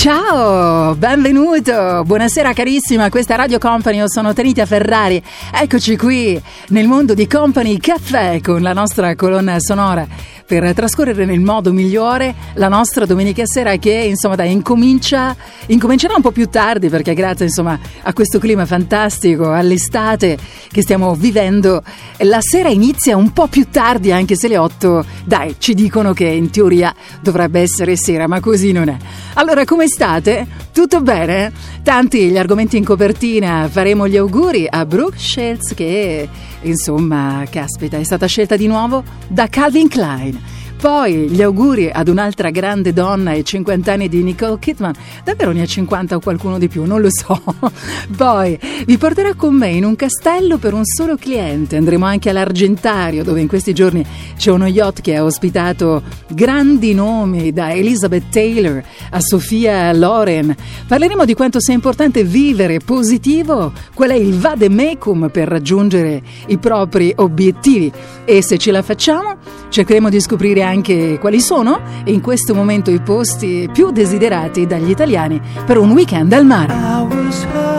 Ciao, benvenuto, buonasera carissima, questa è Radio Company, io sono Tenita Ferrari, eccoci qui nel mondo di Company Caffè con la nostra colonna sonora per trascorrere nel modo migliore la nostra domenica sera che insomma dai incomincia, incomincerà un po' più tardi perché grazie insomma a questo clima fantastico, all'estate che stiamo vivendo, la sera inizia un po' più tardi anche se le 8, dai ci dicono che in teoria dovrebbe essere sera ma così non è. Allora come state? Tutto bene? Tanti gli argomenti in copertina, faremo gli auguri a Brooke Shields che insomma, caspita, è stata scelta di nuovo da Calvin Klein. Poi gli auguri ad un'altra grande donna ai 50 anni di Nicole Kidman. Davvero ne ha 50 o qualcuno di più? Non lo so. Poi vi porterà con me in un castello per un solo cliente. Andremo anche all'Argentario, dove in questi giorni c'è uno yacht che ha ospitato grandi nomi, da Elizabeth Taylor a Sofia Loren. Parleremo di quanto sia importante vivere positivo, qual è il vademecum per raggiungere i propri obiettivi. E se ce la facciamo, cercheremo di scoprire anche quali sono in questo momento i posti più desiderati dagli italiani per un weekend al mare. I was her,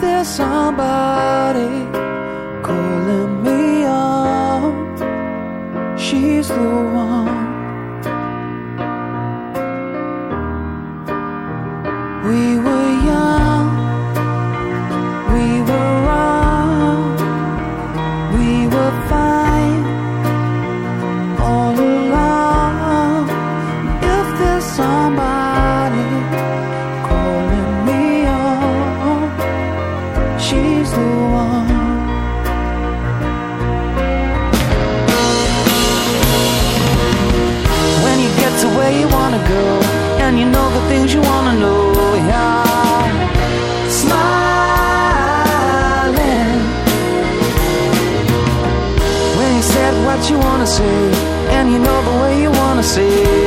there's somebody calling me on, she's the one. We way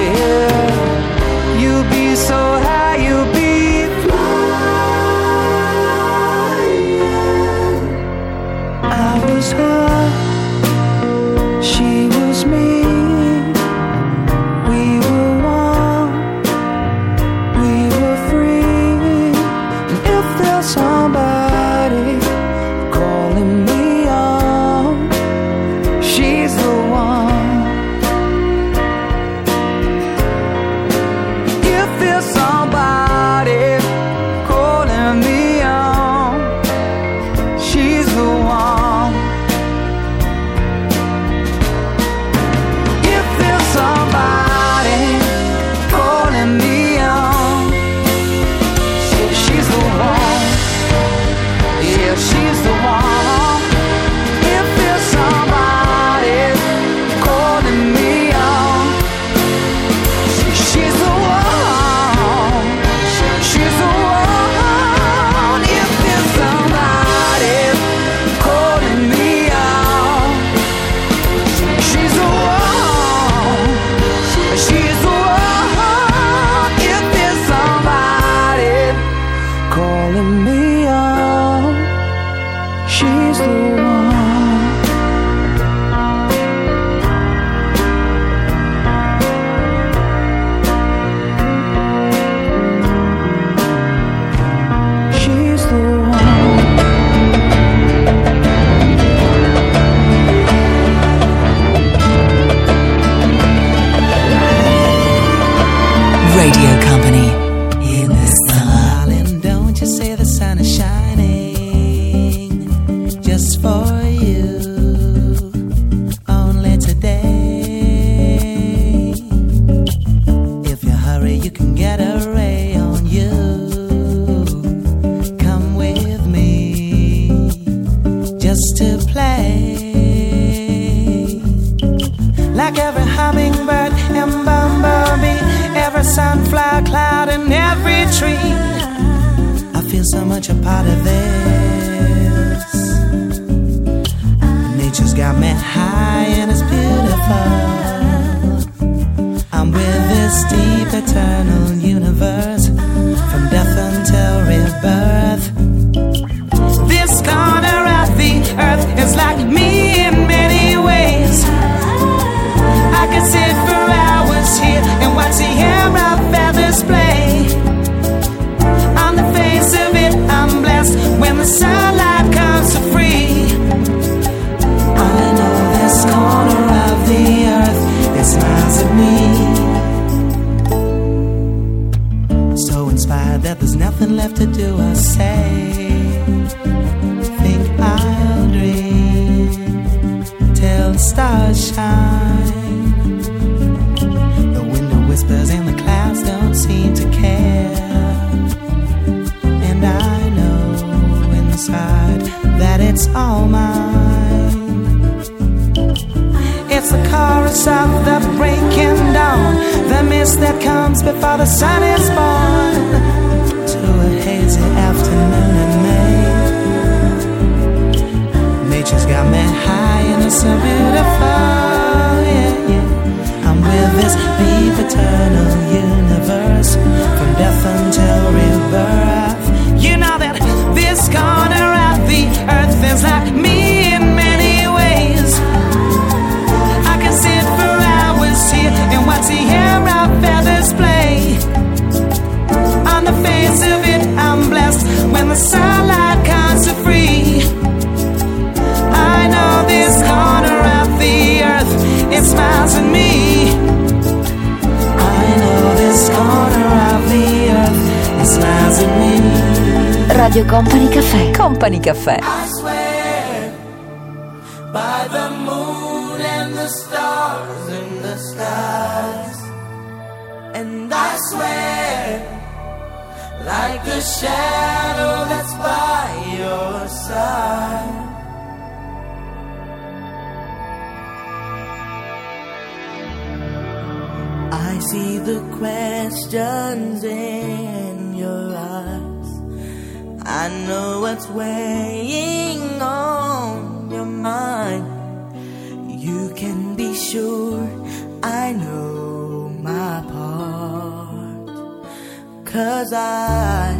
as I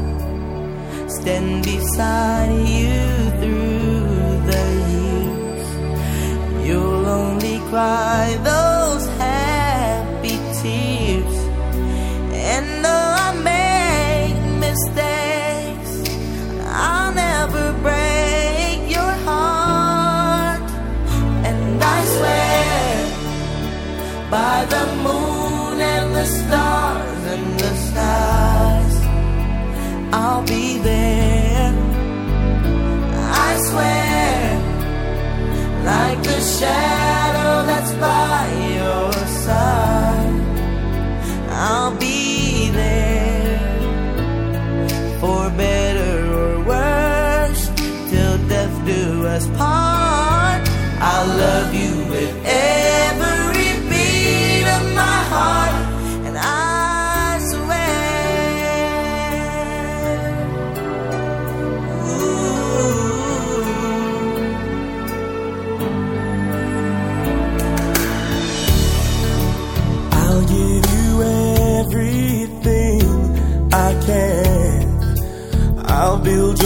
stand beside you through the years. You'll only cry shine.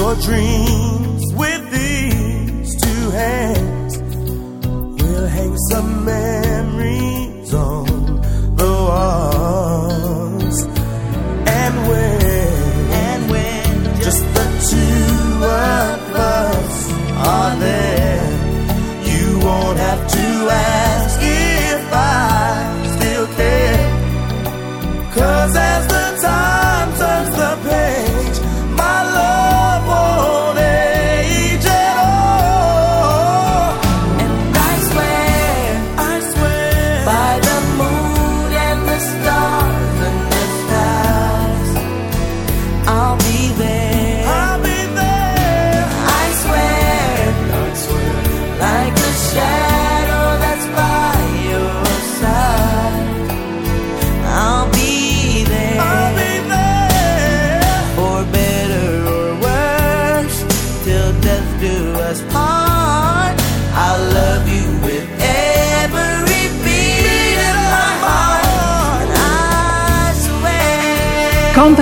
your dreams.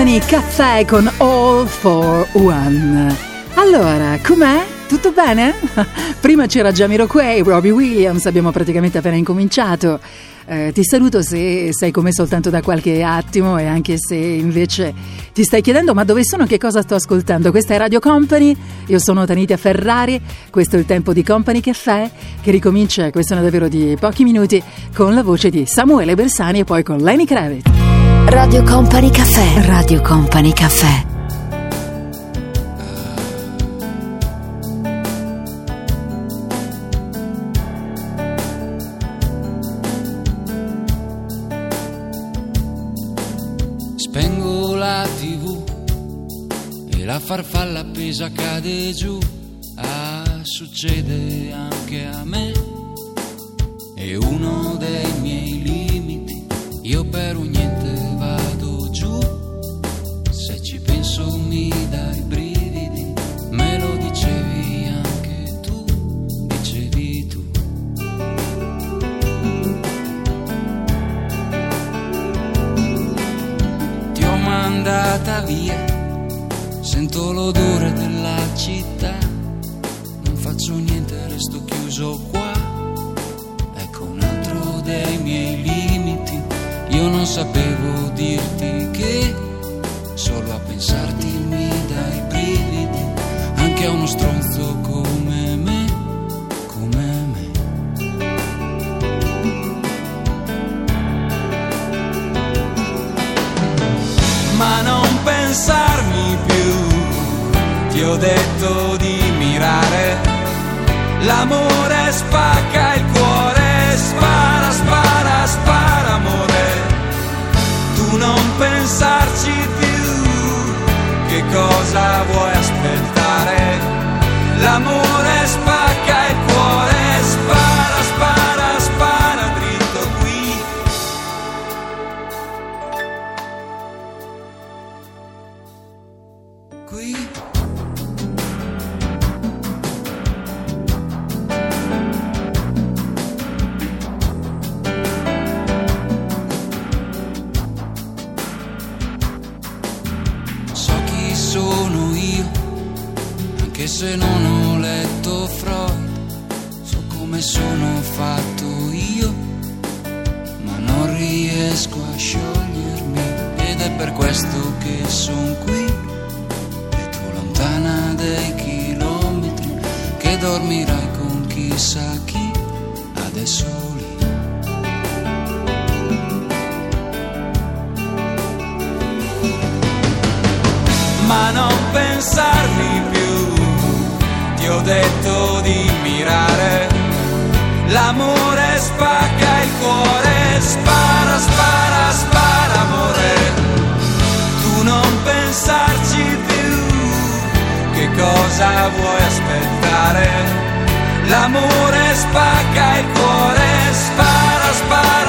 Company Caffè con All for One. Allora, com'è? Tutto bene? Prima c'era Jamiroquai, Robbie Williams, abbiamo praticamente appena incominciato. Eh, ti saluto se sei come soltanto da qualche attimo e anche se invece ti stai chiedendo ma dove sono, che cosa sto ascoltando. Questa è Radio Company, io sono Tanitia Ferrari, questo è il tempo di Company Caffè che ricomincia, questione davvero di pochi minuti, con la voce di Samuele Bersani e poi con Lenny Kravitz. Radio Company Caffè. Radio Company Caffè. Spengo la tv e la farfalla appesa cade giù. Ah, succede anche a me. È uno dei miei limiti. Io per un niente Mandata via, sento l'odore della città, non faccio niente, resto chiuso qua. Ecco un altro dei miei limiti, io non sapevo dirti che solo a pensarti mi dai brividi, anche a uno stronzo pensarmi più. Ti ho detto di mirare, l'amore spacca il cuore, spara, spara, spara amore. Tu non pensarci più, che cosa vuoi aspettare? L'amore questo che sono qui, e tu lontana dei chilometri, che dormirai con chissà chi, adesso lì. ma non pensarmi più. Ti ho detto di mirare, l'amore spacca il cuore, spara, spara, spara pensarci più, che cosa vuoi aspettare? L'amore spacca il cuore, spara, spara,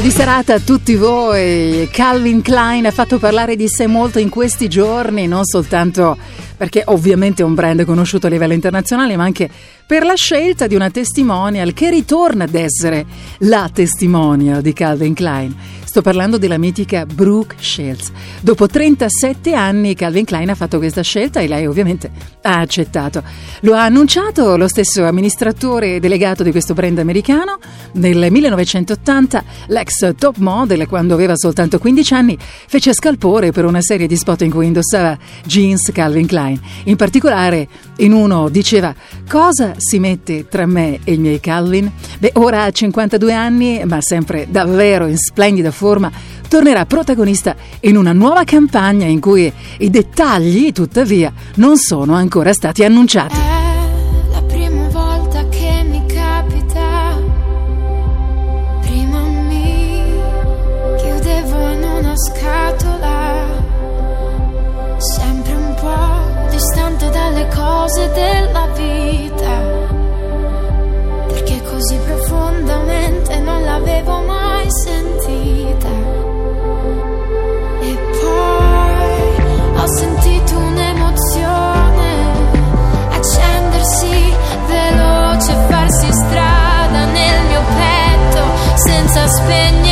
inizio di serata a tutti voi. Calvin Klein ha fatto parlare di sé molto in questi giorni, non soltanto perché ovviamente è un brand conosciuto a livello internazionale, ma anche per la scelta di una testimonial che ritorna ad essere la testimonial di Calvin Klein. Sto parlando della mitica Brooke Shields. Dopo 37 anni Calvin Klein ha fatto questa scelta e lei ovviamente ha accettato. Lo ha annunciato lo stesso amministratore delegato di questo brand americano. Nel 1980 l'ex top model, quando aveva soltanto 15 anni, fece scalpore per una serie di spot in cui indossava jeans Calvin Klein. In particolare in uno diceva cosa si mette tra me e i miei Calvin? Beh, ora ha 52 anni, ma sempre davvero in splendida forma, tornerà protagonista in una nuova campagna in cui i dettagli, tuttavia, non sono ancora stati annunciati. Cose della vita. Perché così profondamente non l'avevo mai sentita. E poi ho sentito un'emozione accendersi veloce, farsi strada nel mio petto senza spegnere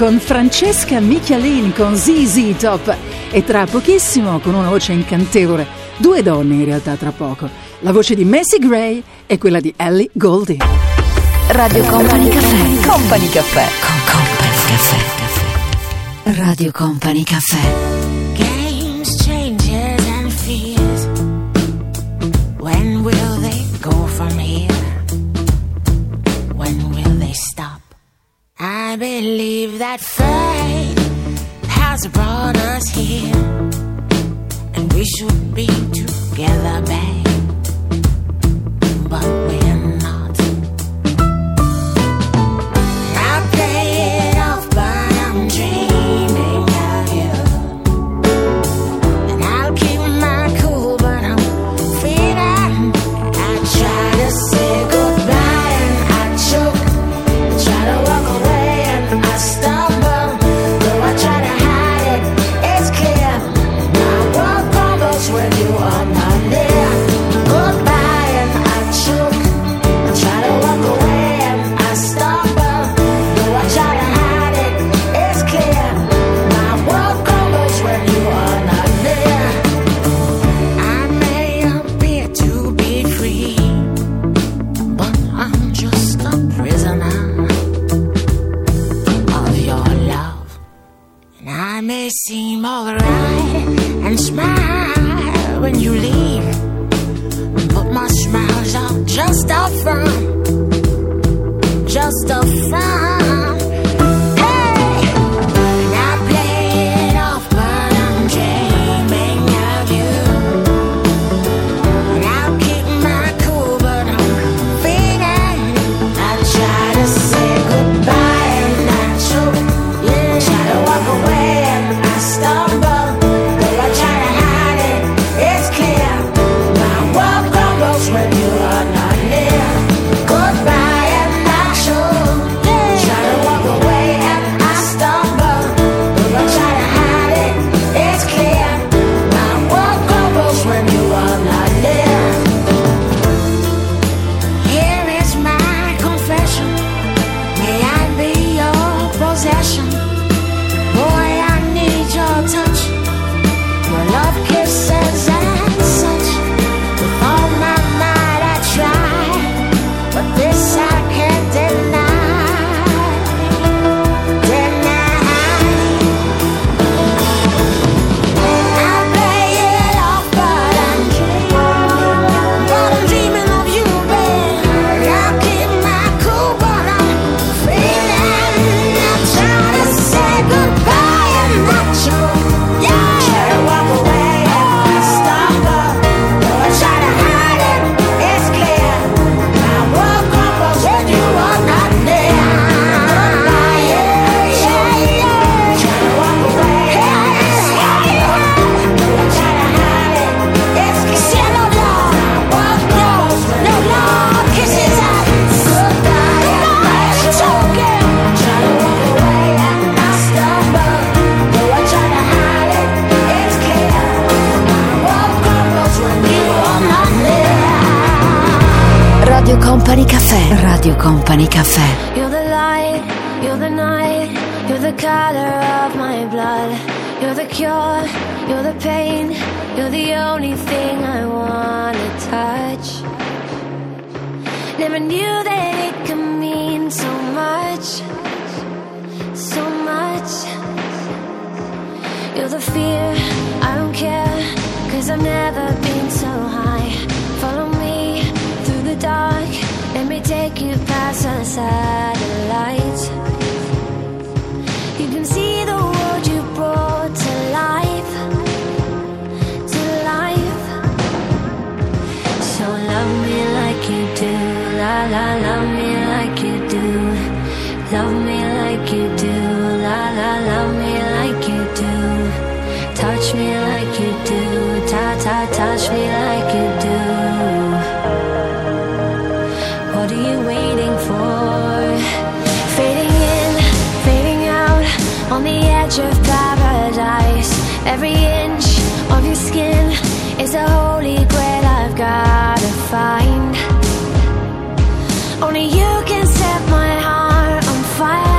con Francesca Michalin con ZZ Top e tra pochissimo con una voce incantevole, due donne in realtà tra poco, la voce di Messi Gray e quella di Ellie Goldie. Radio Company Caffè, Company Caffè, con Company Caffè. Radio Company Caffè. touch me like you do. What are you waiting for? Fading in, fading out, on the edge of paradise. Every inch of your skin is a holy grail I've gotta find. Only you can set my heart on fire.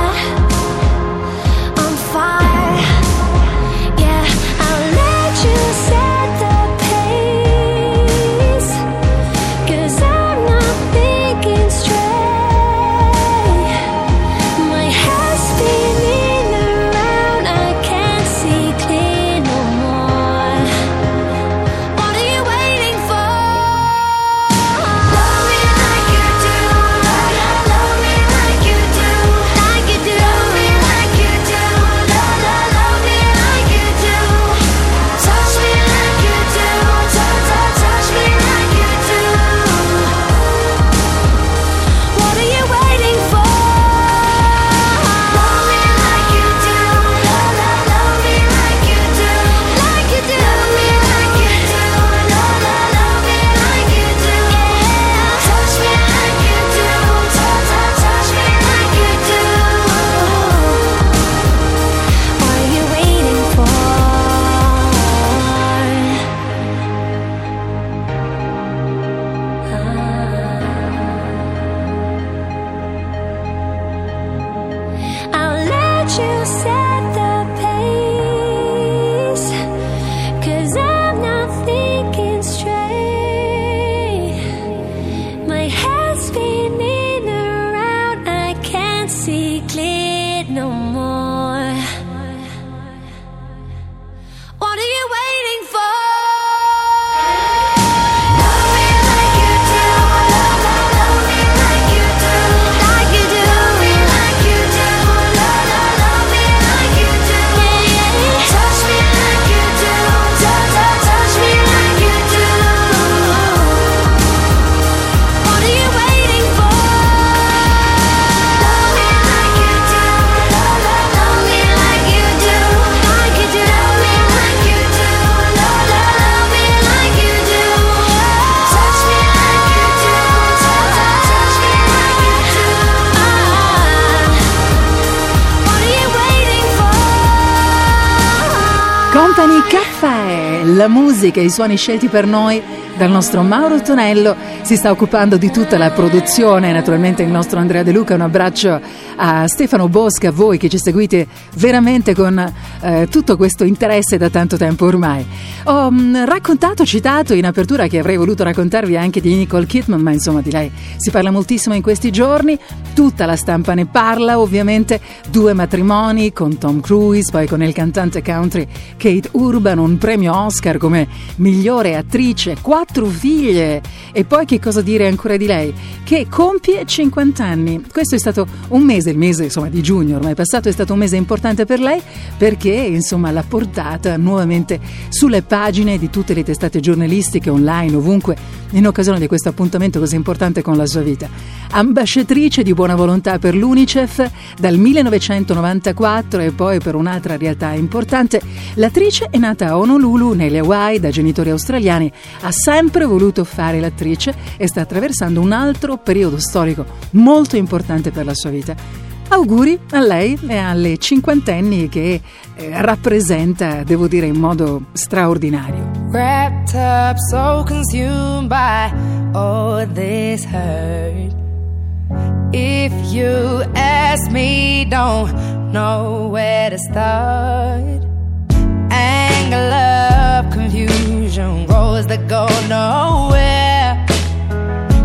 Musica e i suoni scelti per noi dal nostro Mauro Tonello si sta occupando di tutta la produzione, naturalmente il nostro Andrea De Luca, un abbraccio a Stefano Bosca, a voi che ci seguite veramente con eh, tutto questo interesse da tanto tempo ormai. Ho mm, raccontato, citato in apertura che avrei voluto raccontarvi anche di Nicole Kidman, ma insomma di lei si parla moltissimo in questi giorni, tutta la stampa ne parla, ovviamente due matrimoni con Tom Cruise, poi con il cantante country Kate Urban, un premio Oscar come migliore attrice, quattro figlie e poi che cosa dire ancora di lei? Che compie 50 anni. Questo è stato un mese, il mese insomma di giugno ormai passato è stato un mese importante per lei perché insomma l'ha portata nuovamente sulle pagine di tutte le testate giornalistiche online ovunque in occasione di questo appuntamento così importante con la sua vita. Ambasciatrice di buona volontà per l'UNICEF dal 1994 e poi per un'altra realtà importante, l'attrice è nata a Honolulu, nelle Hawaii, da genitori australiani, ha sempre voluto fare l'attrice e sta attraversando un altro periodo storico molto importante per la sua vita. Auguri a lei e alle cinquantenni che eh, rappresenta, devo dire, in modo straordinario. Wrapped up, so consumed by all this hurt. If you ask me, don't know where to start. Anger, love, confusion, roads that go nowhere.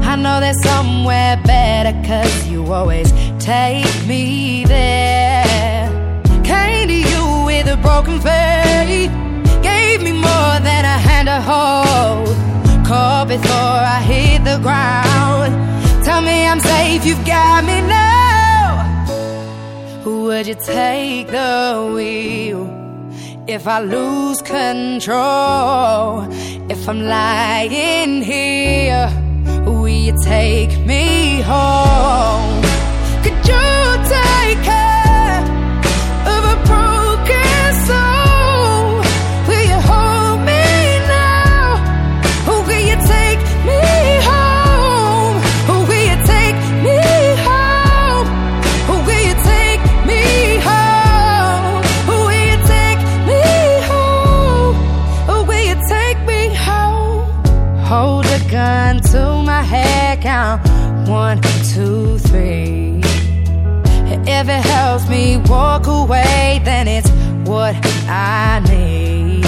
I know there's somewhere better, cause you always take me there. Came to you with a broken faith, gave me more than a hand to hold. Caught before I hit the ground. Tell me I'm safe, you've got me now. Would you take the wheel? If I lose control, if I'm lying here, will you take me home? Could you If it helps me walk away, then it's what I need.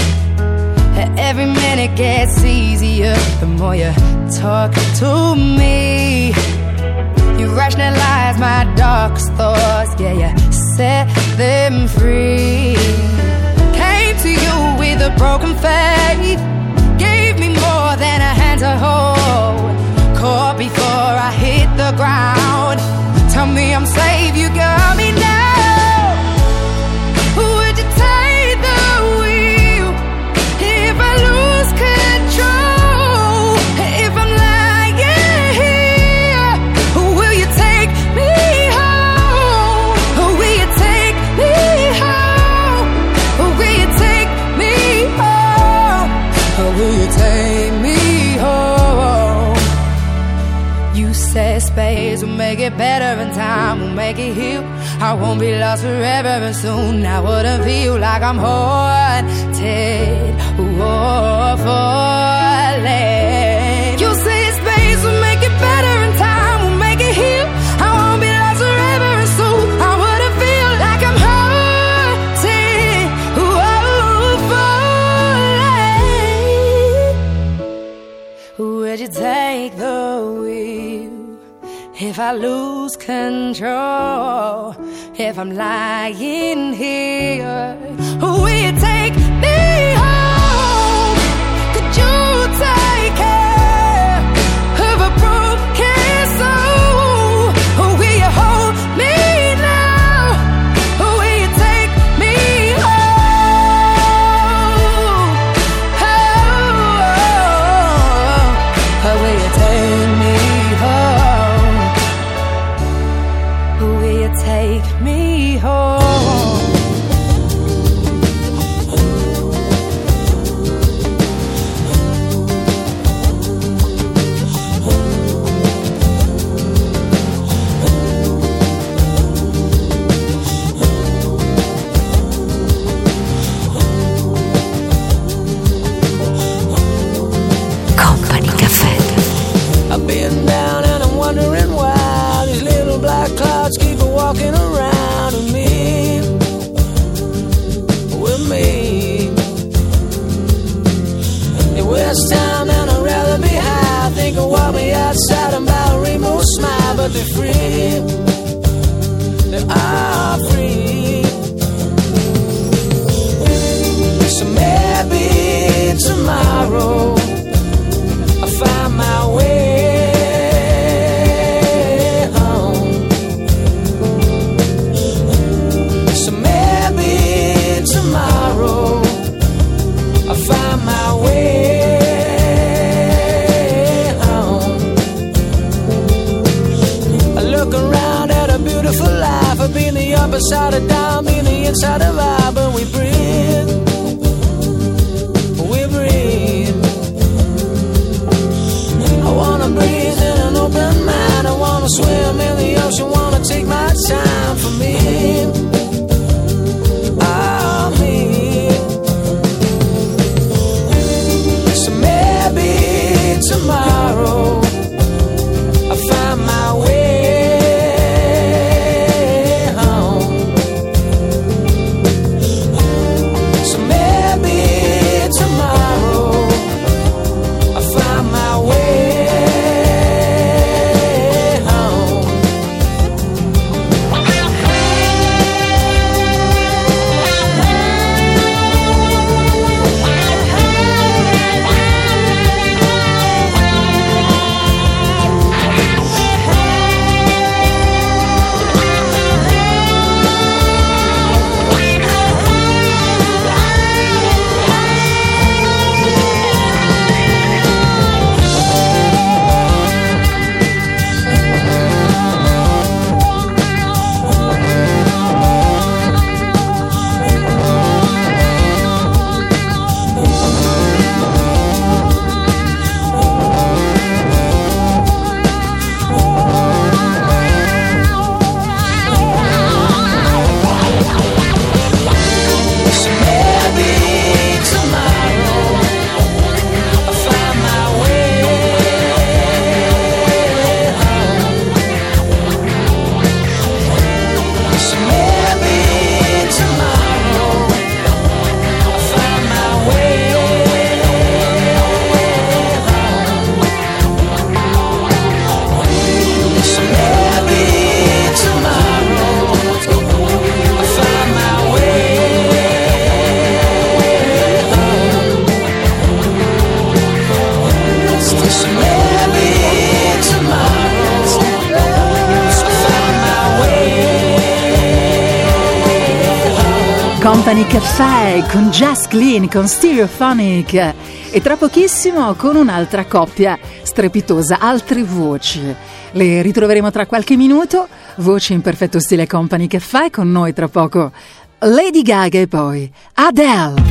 Every minute gets easier the more you talk to me. You rationalize my darkest thoughts, yeah, you set them free. Came to you with a broken faith, gave me more than a hand to hold. Caught before I hit the ground. Tell me I'm safe, you got me now. make it better in time, will make it heal. I won't be lost forever, and soon I wouldn't feel like I'm haunted or oh, falling. You say space will make it better time, will make it heal. I won't be lost forever, and soon I wouldn't feel like I'm haunted or oh, falling. Would you take the I lose control if I'm lying here. Will you take me home? Con Stereophonic e tra pochissimo con un'altra coppia strepitosa, altre voci. Le ritroveremo tra qualche minuto, voci in perfetto stile Company Caffè, con noi tra poco Lady Gaga e poi Adele.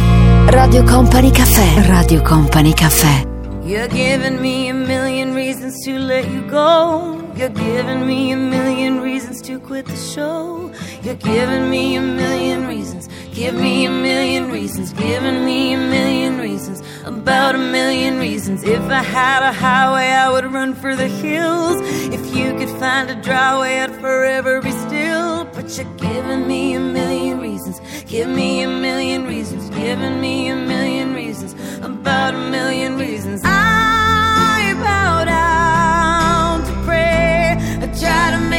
Radio Company Caffè. Radio Company Caffè. You're giving me a million reasons to let you go. You're giving me a million reasons to quit the show. You're giving me a million reasons. Give me a million reasons. Giving me a million reasons. About a million reasons. If I had a highway, I would run for the hills. If you could find a dry way, I'd forever be still. But you're giving me a million reasons. Give me a million reasons. Giving me a million reasons. About a million reasons. I bow down to pray. I try to need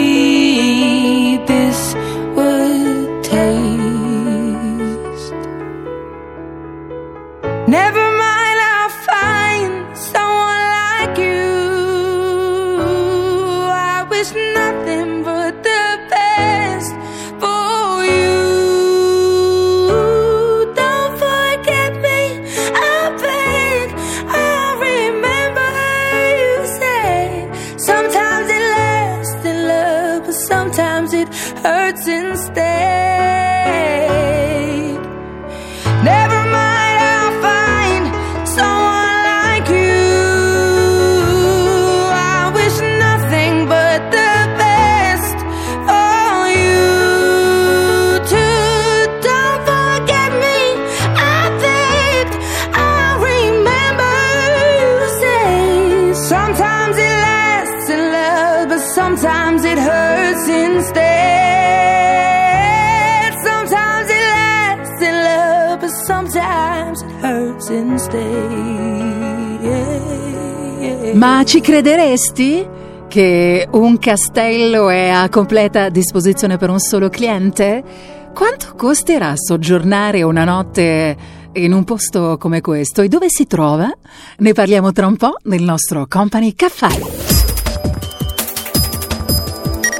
Ma ci crederesti che un castello è a completa disposizione per un solo cliente? Quanto costerà soggiornare una notte in un posto come questo e dove si trova? Ne parliamo tra un po' nel nostro Company Caffè.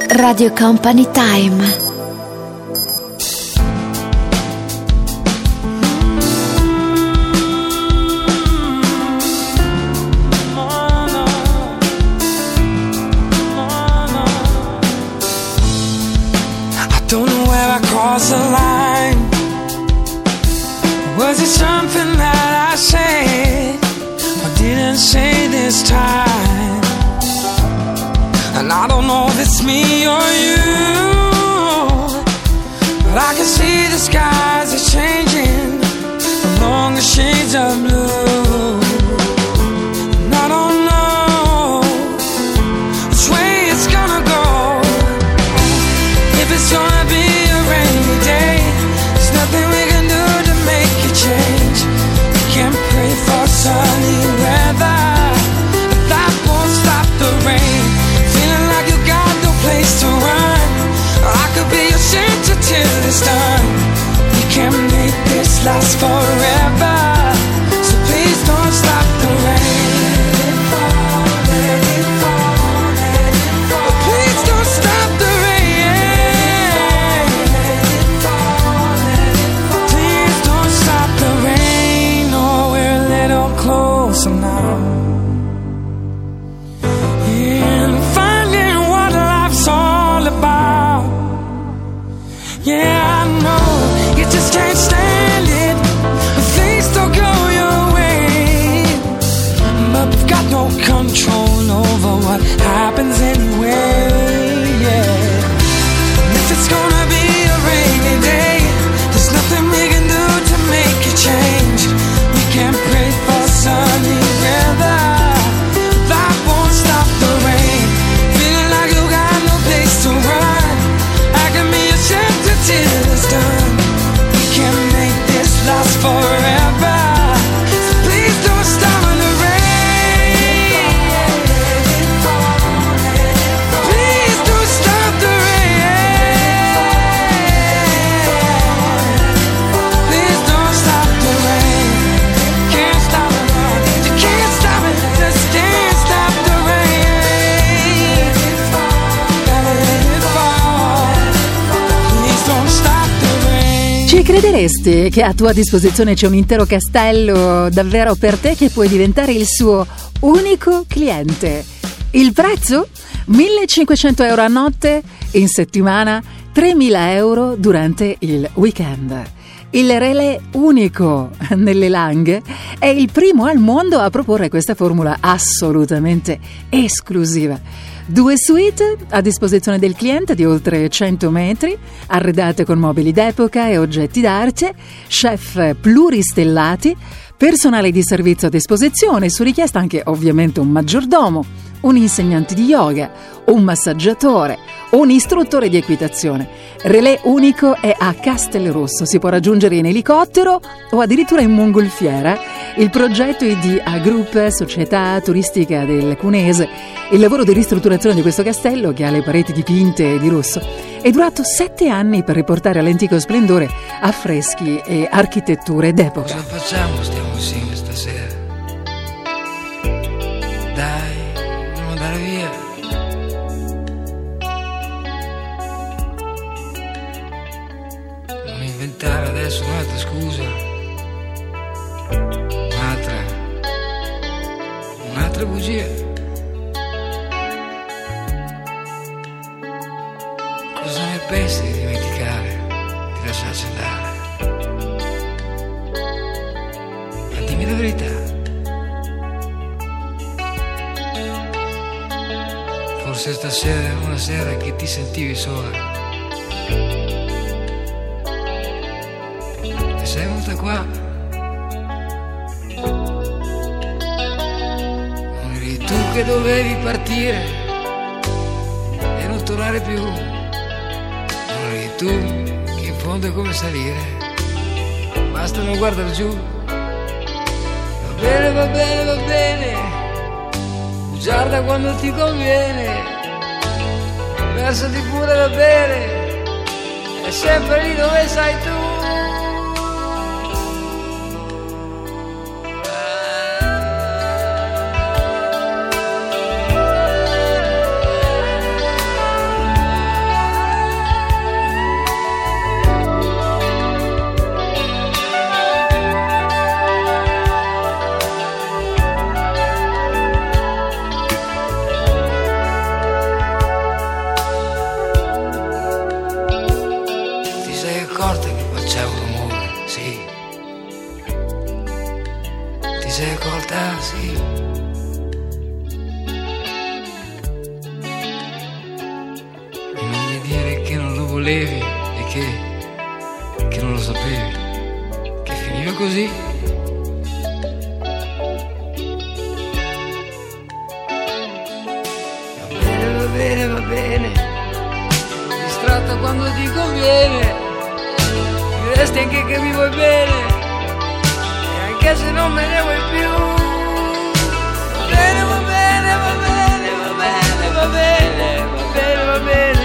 Radio Company Time. Crossed the line. Was it something that I said or didn't say this time? And I don't know if it's me or you, but I can see the skies make this last forever. Crederesti che a tua disposizione c'è un intero castello davvero per te che puoi diventare il suo unico cliente? Il prezzo? 1500 euro a notte, in settimana 3000 euro durante il weekend. Il relè unico nelle Langhe è il primo al mondo a proporre questa formula assolutamente esclusiva. Due suite a disposizione del cliente di oltre 100 metri, arredate con mobili d'epoca e oggetti d'arte, chef pluristellati, personale di servizio a disposizione, su richiesta anche ovviamente un maggiordomo, un insegnante di yoga, un massaggiatore, un istruttore di equitazione. Relè unico è a Castelrosso, si può raggiungere in elicottero o addirittura in mongolfiera. Il progetto è di A Group, società turistica del Cunese. Il lavoro di ristrutturazione di questo castello, che ha le pareti dipinte di rosso, è durato sette anni per riportare all'antico splendore affreschi e architetture d'epoca. Cosa facciamo stiamo insieme stasera? Dai, non andare via. Inventare adesso un'altra scusa. Un'altra. Un'altra bugia. Cosa ne pensi di dimenticare? Di lasciarci andare? Ma dimmi la verità. Forse stasera è una sera che ti sentivi sola. Sei venuta qua. Non eri tu che dovevi partire. Ero tornare più. Non eri tu che in fondo è come salire. Basta non guardare giù. Va bene, va bene, va bene. Bugiarda quando ti conviene. Versati pure va bene. È sempre lì dove sei tu. Accorta che faceva un rumore? Sì. Ti sei accorta? Sì. E non mi dire che non lo volevi e che, che non lo sapevi. Che finiva così. Va bene, va bene, va bene distratto quando ti conviene mi resti anche che mi vuoi bene e anche se non me ne vuoi più va bene va bene va bene va bene va bene va bene va bene va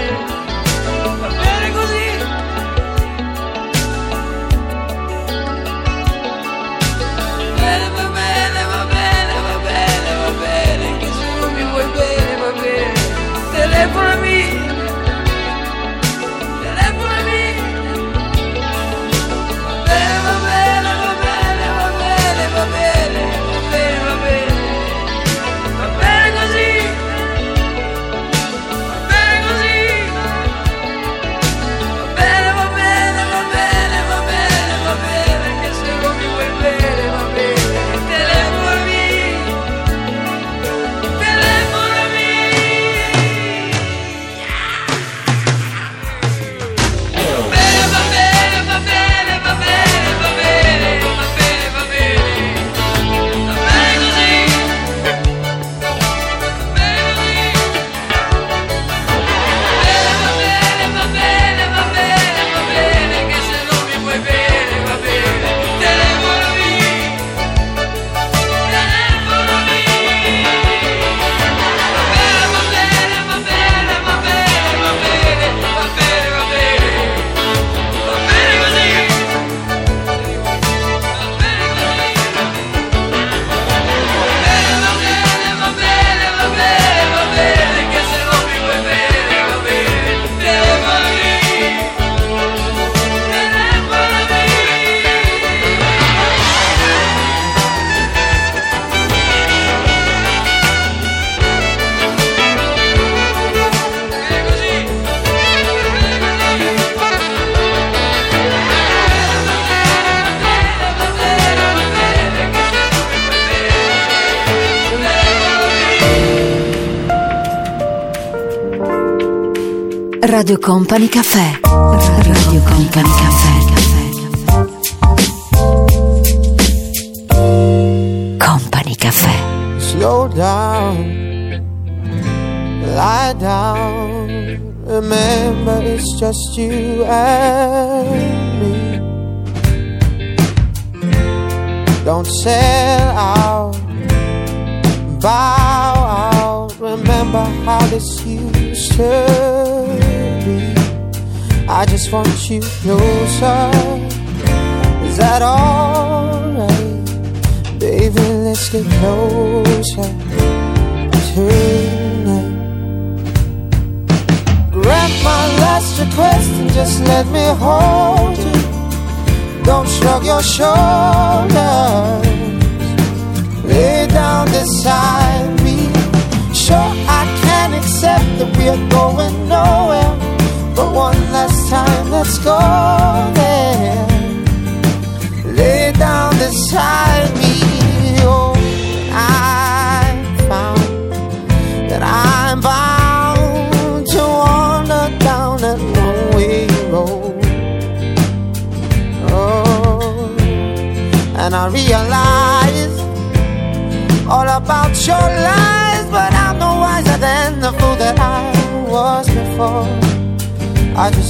Radio Company Caffè. Radio Company Caffè. Company Caffè. Slow down, lie down. Remember, it's just you and me. Don't sell out, bow out. Remember how this used to. I just want you closer. Is that alright? Baby, let's get closer tonight. Grant my last request and just let me hold you. Don't shrug your shoulders. Lay down beside me. Sure, I can accept that we're going nowhere. But one last time, let's go there lay down the me.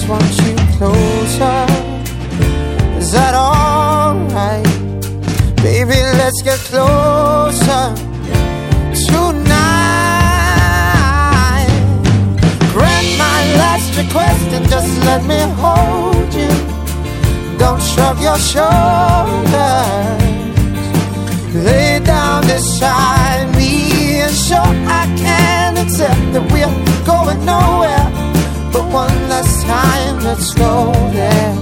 Want you closer. Is that alright? Baby, let's get closer tonight. Grant my last request and just let me hold you. Don't shrug your shoulders. Lay down beside me and sure I can accept that we're going nowhere. Time, let's go there.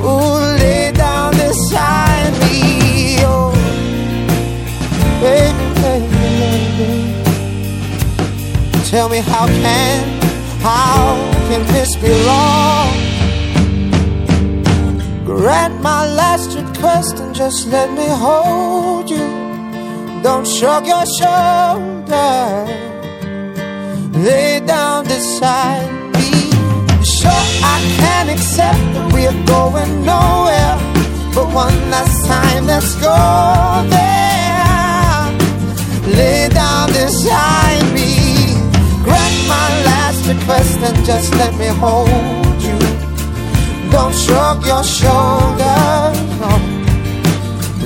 Ooh, lay down beside me. Oh, baby, baby, baby. Tell me how can, how can this be wrong? Grant my last request and just let me hold you. Don't shrug your shoulders. Lay down beside me. Sure, I can accept that we're going nowhere. But one last time, let's go there. Lay down beside me. Grant my last request and just let me hold you. Don't shrug your shoulders. No.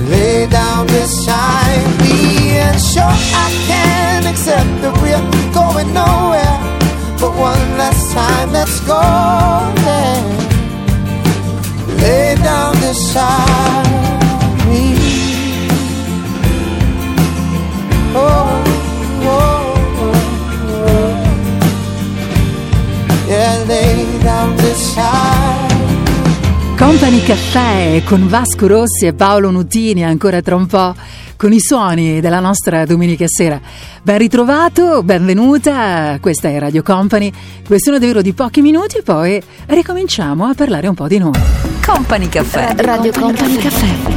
Lay down beside me and sure I can accept that we're going nowhere. But one last time, let's go there. Lay down beside me. Oh, oh, oh. Yeah, Company Caffè con Vasco Rossi e Paolo Nutini ancora tra un po' con i suoni della nostra domenica sera. Ben ritrovato, benvenuta, questa è Radio Company, questione davvero di pochi minuti e poi ricominciamo a parlare un po' di noi. Company Caffè. Radio Company Caffè. Company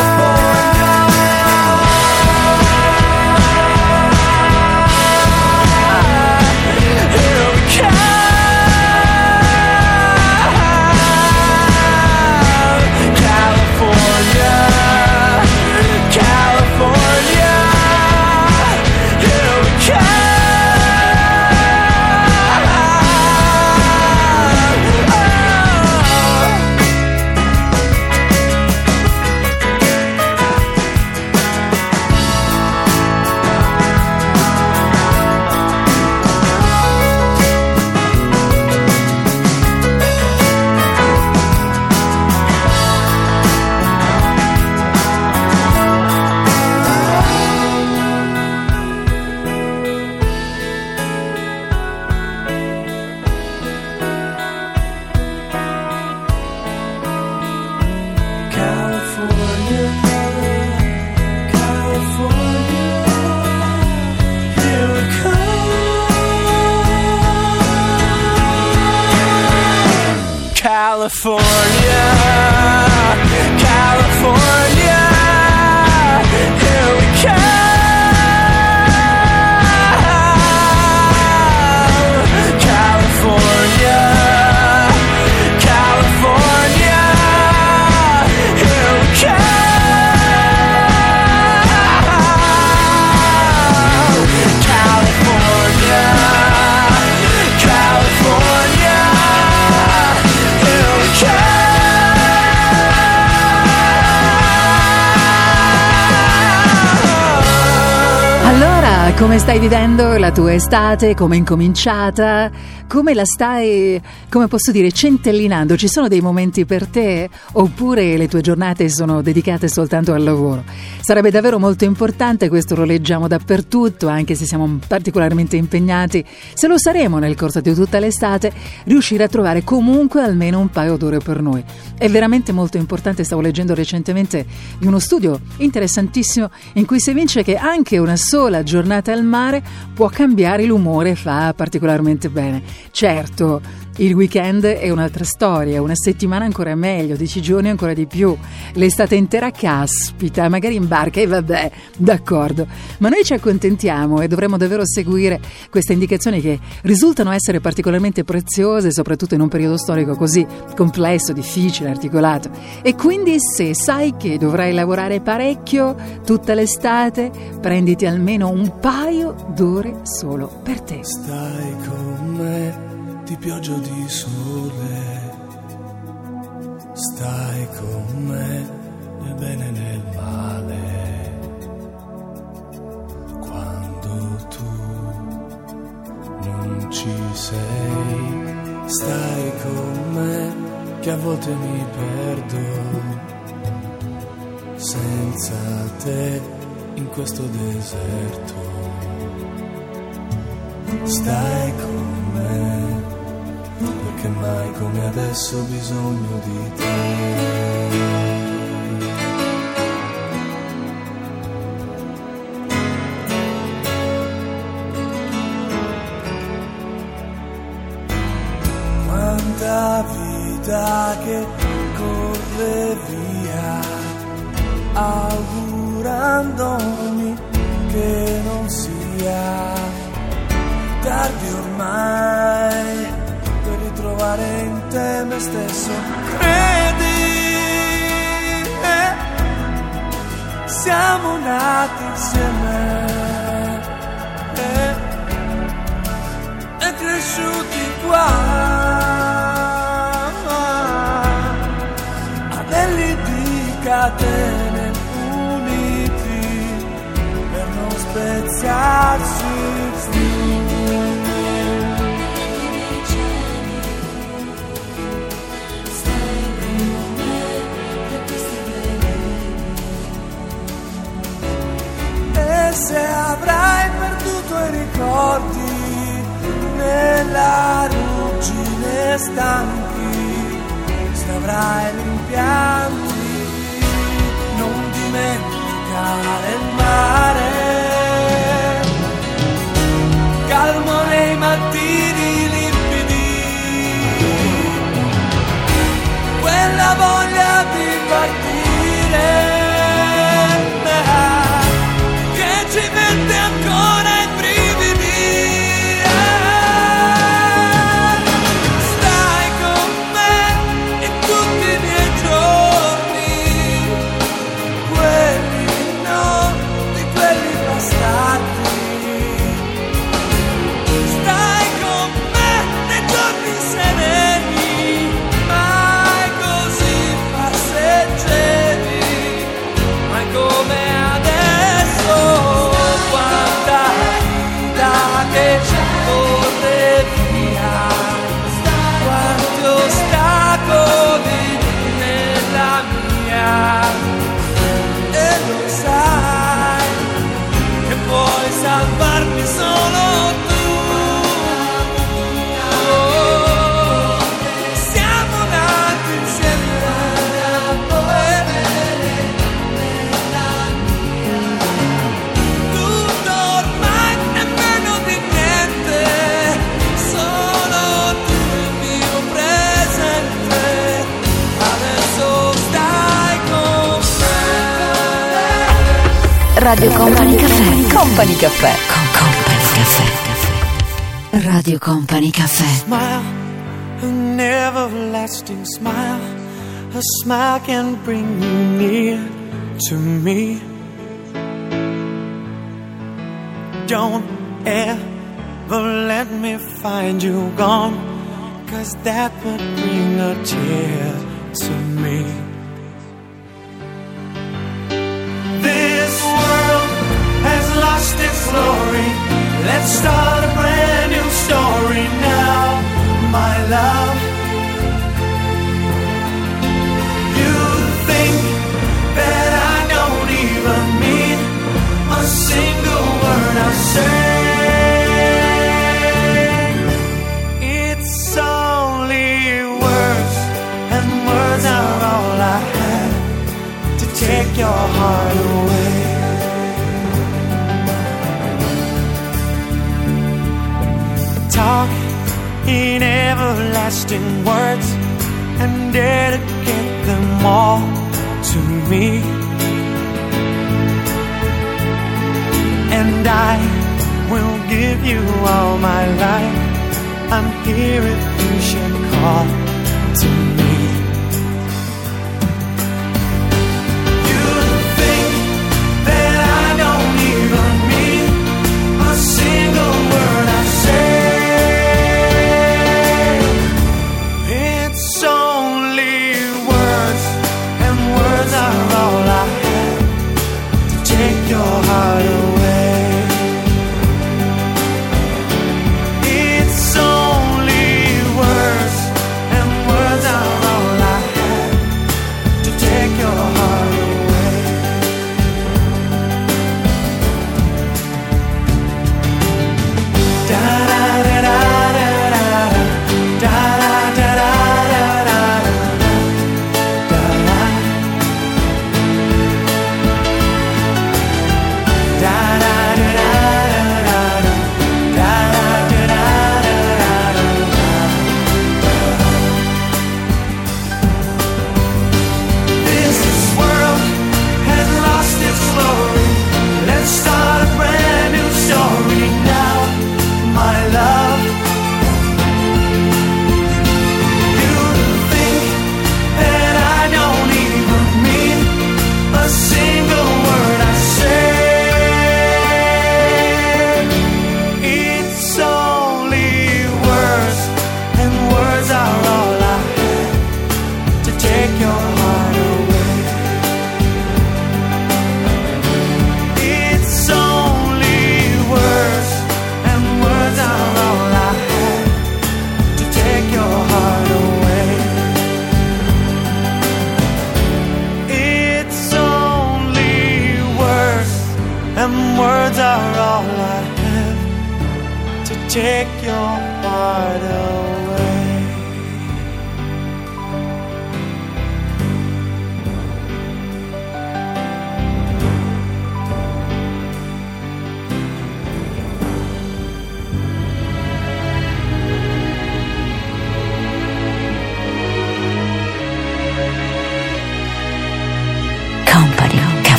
La tua estate? Come è incominciata? Come la stai, come posso dire, centellinando? Ci sono dei momenti per te? Oppure le tue giornate sono dedicate soltanto al lavoro? Sarebbe davvero molto importante, questo lo leggiamo dappertutto, anche se siamo particolarmente impegnati, se lo saremo nel corso di tutta l'estate, riuscire a trovare comunque almeno un paio d'ore per noi. È veramente molto importante, stavo leggendo recentemente di uno studio interessantissimo in cui si evince che anche una sola giornata al mare può cambiare l'umore e fa particolarmente bene. Certo, il weekend è un'altra storia, una settimana ancora meglio, dieci giorni ancora di più, l'estate intera caspita, magari in barca e vabbè, d'accordo. Ma noi ci accontentiamo e dovremmo davvero seguire queste indicazioni che risultano essere particolarmente preziose, soprattutto in un periodo storico così complesso, difficile, articolato. E quindi se sai che dovrai lavorare parecchio tutta l'estate, prenditi almeno un paio d'ore solo per te. Stai con me di pioggia o di sole, stai con me nel bene e nel male. Quando tu non ci sei, stai con me che a volte mi perdo. Senza te in questo deserto, stai con me perché mai come adesso ho bisogno di te. Quanta vita che corre via, augurandomi che non sia tardi ormai te me stesso. Credi, eh, siamo nati insieme eh, e cresciuti qua. Anelli di catene uniti per non spezzarsi Se avrai perduto i ricordi nella ruggine stanchi, se avrai rimpianti, non dimenticare il mare, calmo nei mattini limpidi, quella voglia di partire Radio Company Caffè. Company Caffè. Con Company Caffè. Radio Company Caffè. smile, an everlasting smile. A smile can bring you near to me. Don't ever let me find you gone, cause that would bring a tear hideaway. Talk in everlasting words and dedicate them all to me. And I will give you all my life. I'm here if you should call.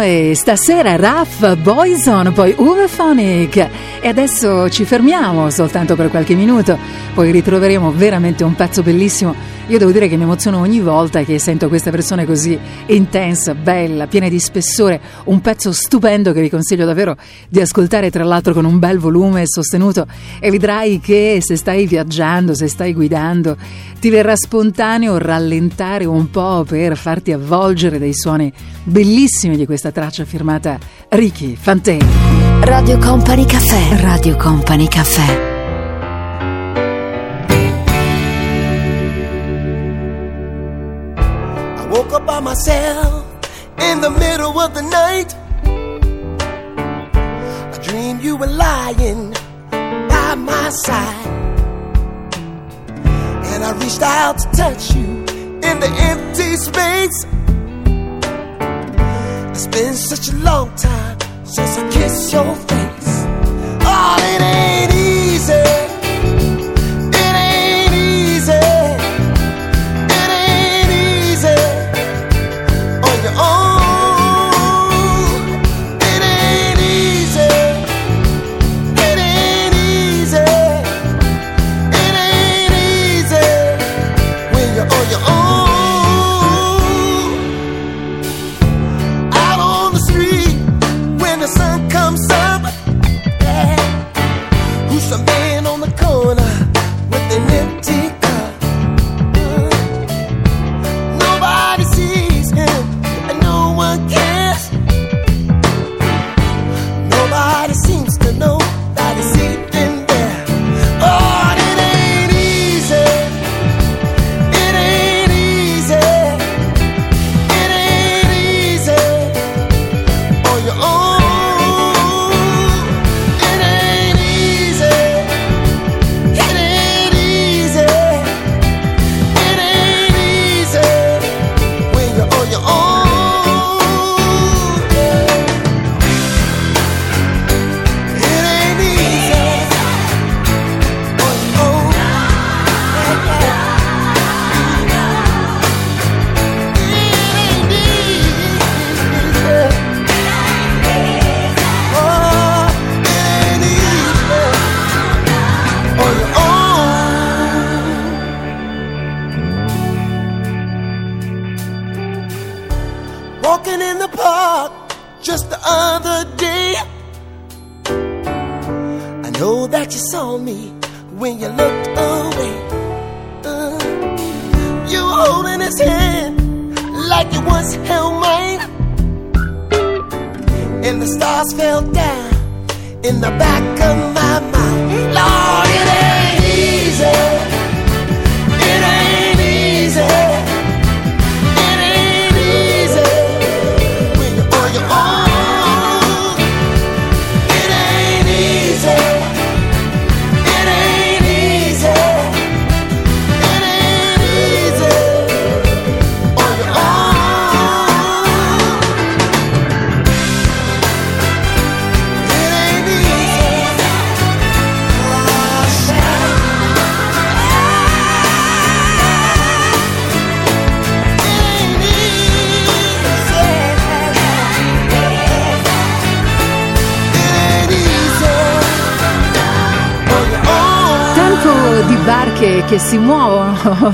Noi stasera Raff Boyson, poi Uwe Phonic e adesso ci fermiamo soltanto per qualche minuto, poi ritroveremo veramente un pezzo bellissimo. Io devo dire che mi emoziono ogni volta che sento questa persona così intensa, bella, piena di spessore, un pezzo stupendo che vi consiglio davvero di ascoltare tra l'altro con un bel volume sostenuto e vedrai che se stai viaggiando, se stai guidando, ti verrà spontaneo rallentare un po' per farti avvolgere dei suoni bellissimi di questa traccia firmata Ricky Fantè. Radio Company Caffè. Radio Company Caffè. Myself in the middle of the night. I dreamed you were lying by my side. And I reached out to touch you in the empty space. It's been such a long time since I kissed your face. Oh, it ain't easy.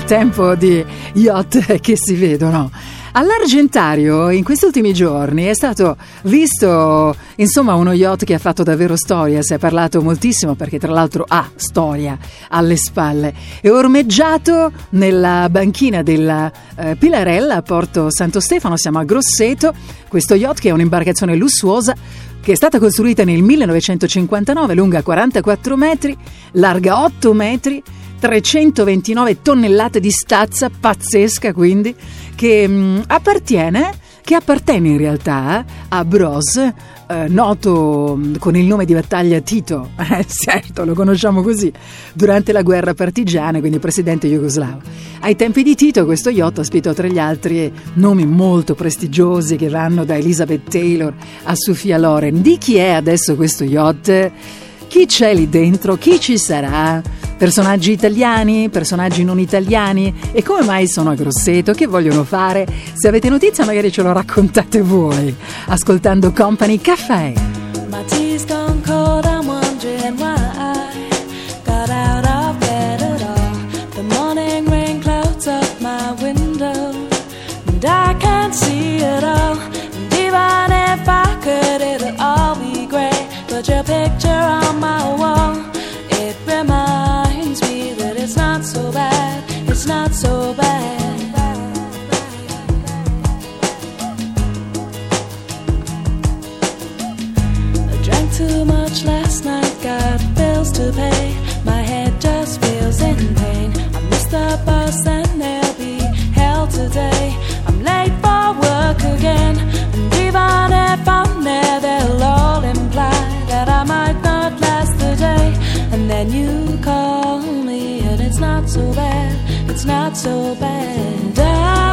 Tempo di yacht che si vedono. All'Argentario in questi ultimi giorni è stato visto insomma uno yacht che ha fatto davvero storia, si è parlato moltissimo perché tra l'altro ha storia alle spalle. È ormeggiato nella banchina della eh, Pilarella a Porto Santo Stefano, siamo a Grosseto, questo yacht che è un'imbarcazione lussuosa che è stata costruita nel 1959, lunga 44 metri, larga 8 metri, 329 tonnellate di stazza, pazzesca quindi, che mh, appartiene, che appartiene in realtà a Bros, eh, noto mh, con il nome di battaglia Tito, eh, certo lo conosciamo così, durante la guerra partigiana, quindi presidente jugoslavo. Ai tempi di Tito questo yacht ospitò tra gli altri nomi molto prestigiosi che vanno da Elizabeth Taylor a Sofia Loren. Di chi è adesso questo yacht? Chi c'è lì dentro? Chi ci sarà? Personaggi italiani, personaggi non italiani e come mai sono a Grosseto? Che vogliono fare? Se avete notizia magari ce lo raccontate voi ascoltando Company Caffè. today. I'm late for work again, and even if I'm there, they'll all imply that I might not last the day. And then you call me, and it's not so bad, it's not so bad. I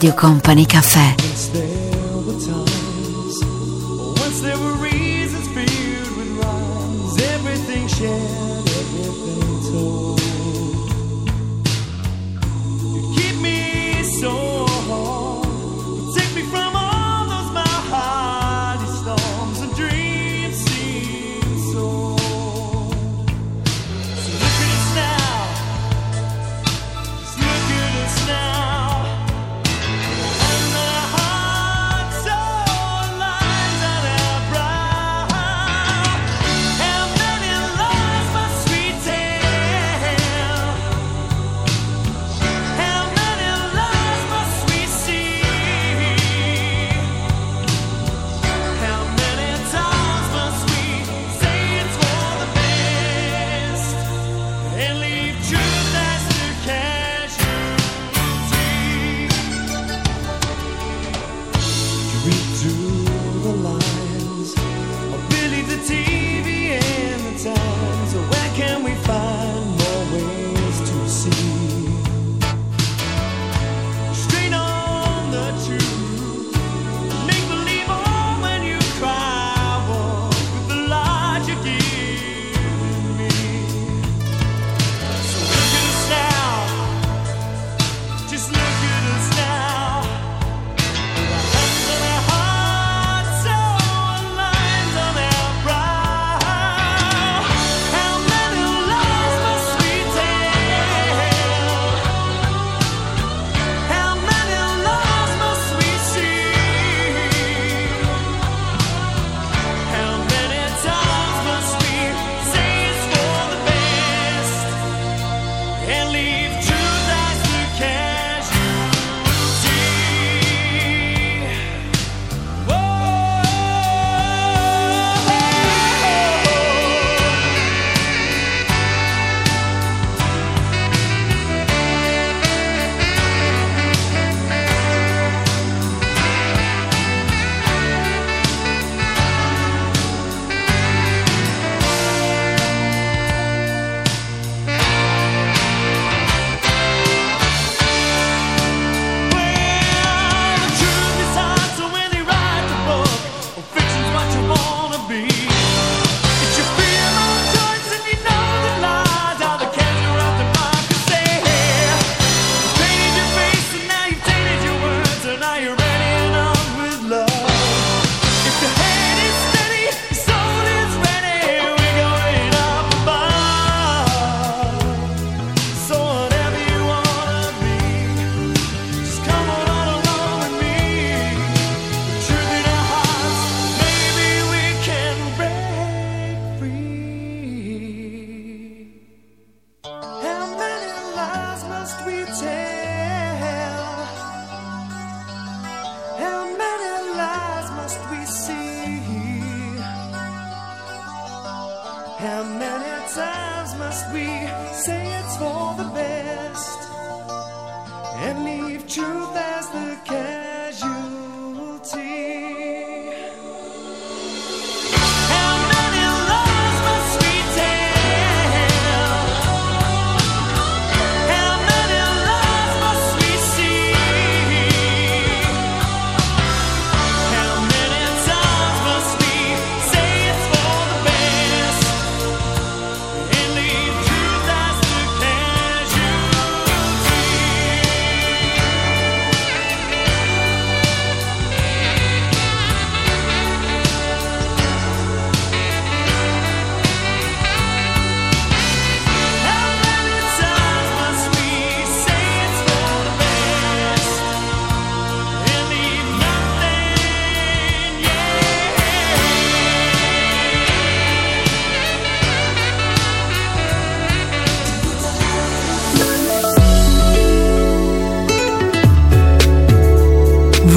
Radio Company Caffè.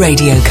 Radio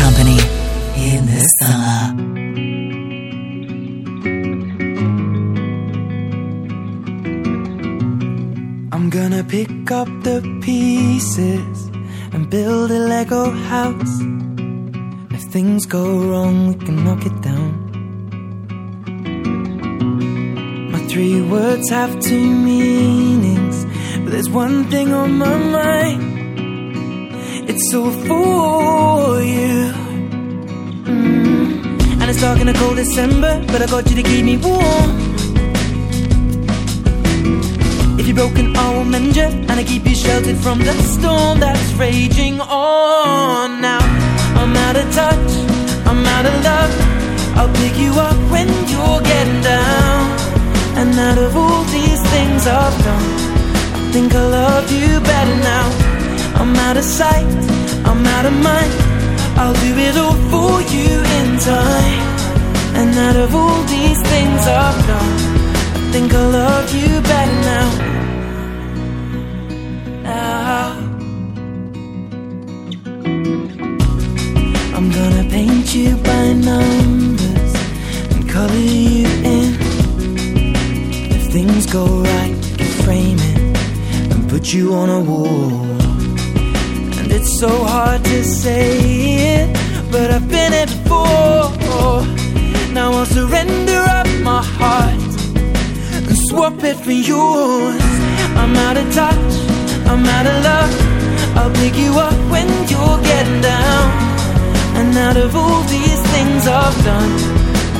go right, can frame it and put you on a wall. And it's so hard to say it, but I've been it before. Now I'll surrender up my heart and swap it for yours. I'm out of touch, I'm out of love. I'll pick you up when you're getting down. And out of all these things I've done,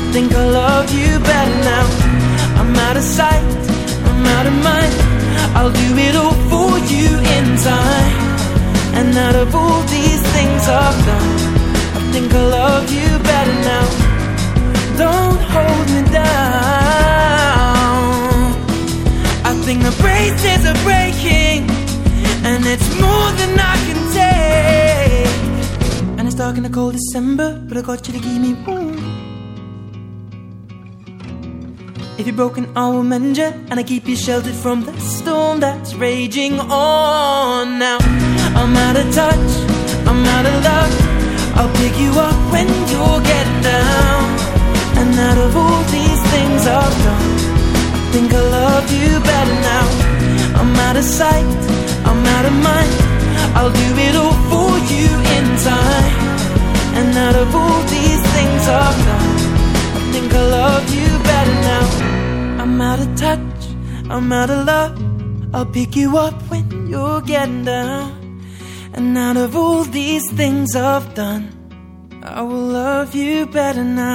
I think I love you better now. I'm out of sight, Out of mind. I'll do it all for you in time. And out of all these things I've done, I think I love you better now. Don't hold me down. I think the braces are breaking, and it's more than I can take. And it's dark in the cold December, but I got you to keep me If you're broken, I will mend you, and I keep you sheltered from the storm that's raging on. Now I'm out of touch, I'm out of love. I'll pick you up when you get down. And out of all these things I've done, I think I love you better now. I'm out of sight, I'm out of mind. I'll do it all for you in time. And out of all these things I've done, I think I love you now. I'm out of touch, I'm out of love. I'll pick you up when you're getting down. And out of all these things I've done,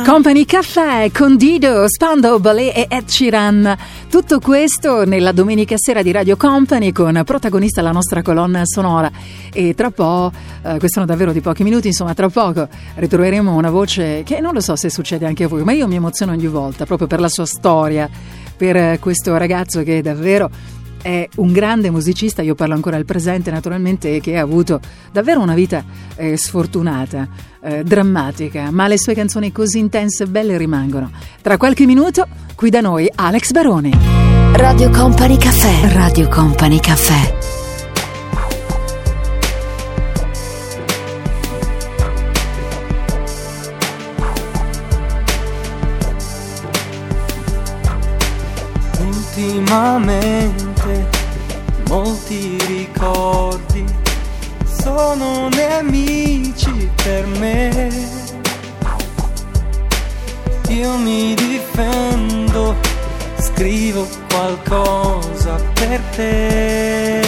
Company Caffè con Dido, Spandau Ballet e Ed Sheeran. Tutto questo nella domenica sera di Radio Company con protagonista la nostra colonna sonora. E tra poco, eh, questi sono davvero di pochi minuti, insomma, tra poco ritroveremo una voce che non lo so se succede anche a voi, ma io mi emoziono ogni volta proprio per la sua storia, per eh, questo ragazzo che davvero è un grande musicista, io parlo ancora al presente naturalmente, che ha avuto davvero una vita eh, sfortunata, eh, drammatica, ma le sue canzoni così intense e belle rimangono. Tra qualche minuto, qui da noi Alex Baroni. Radio Company Caffè. Radio Company Caffè. ultimamente molti ricordi sono nemici per me. Io mi difendo, scrivo qualcosa per te.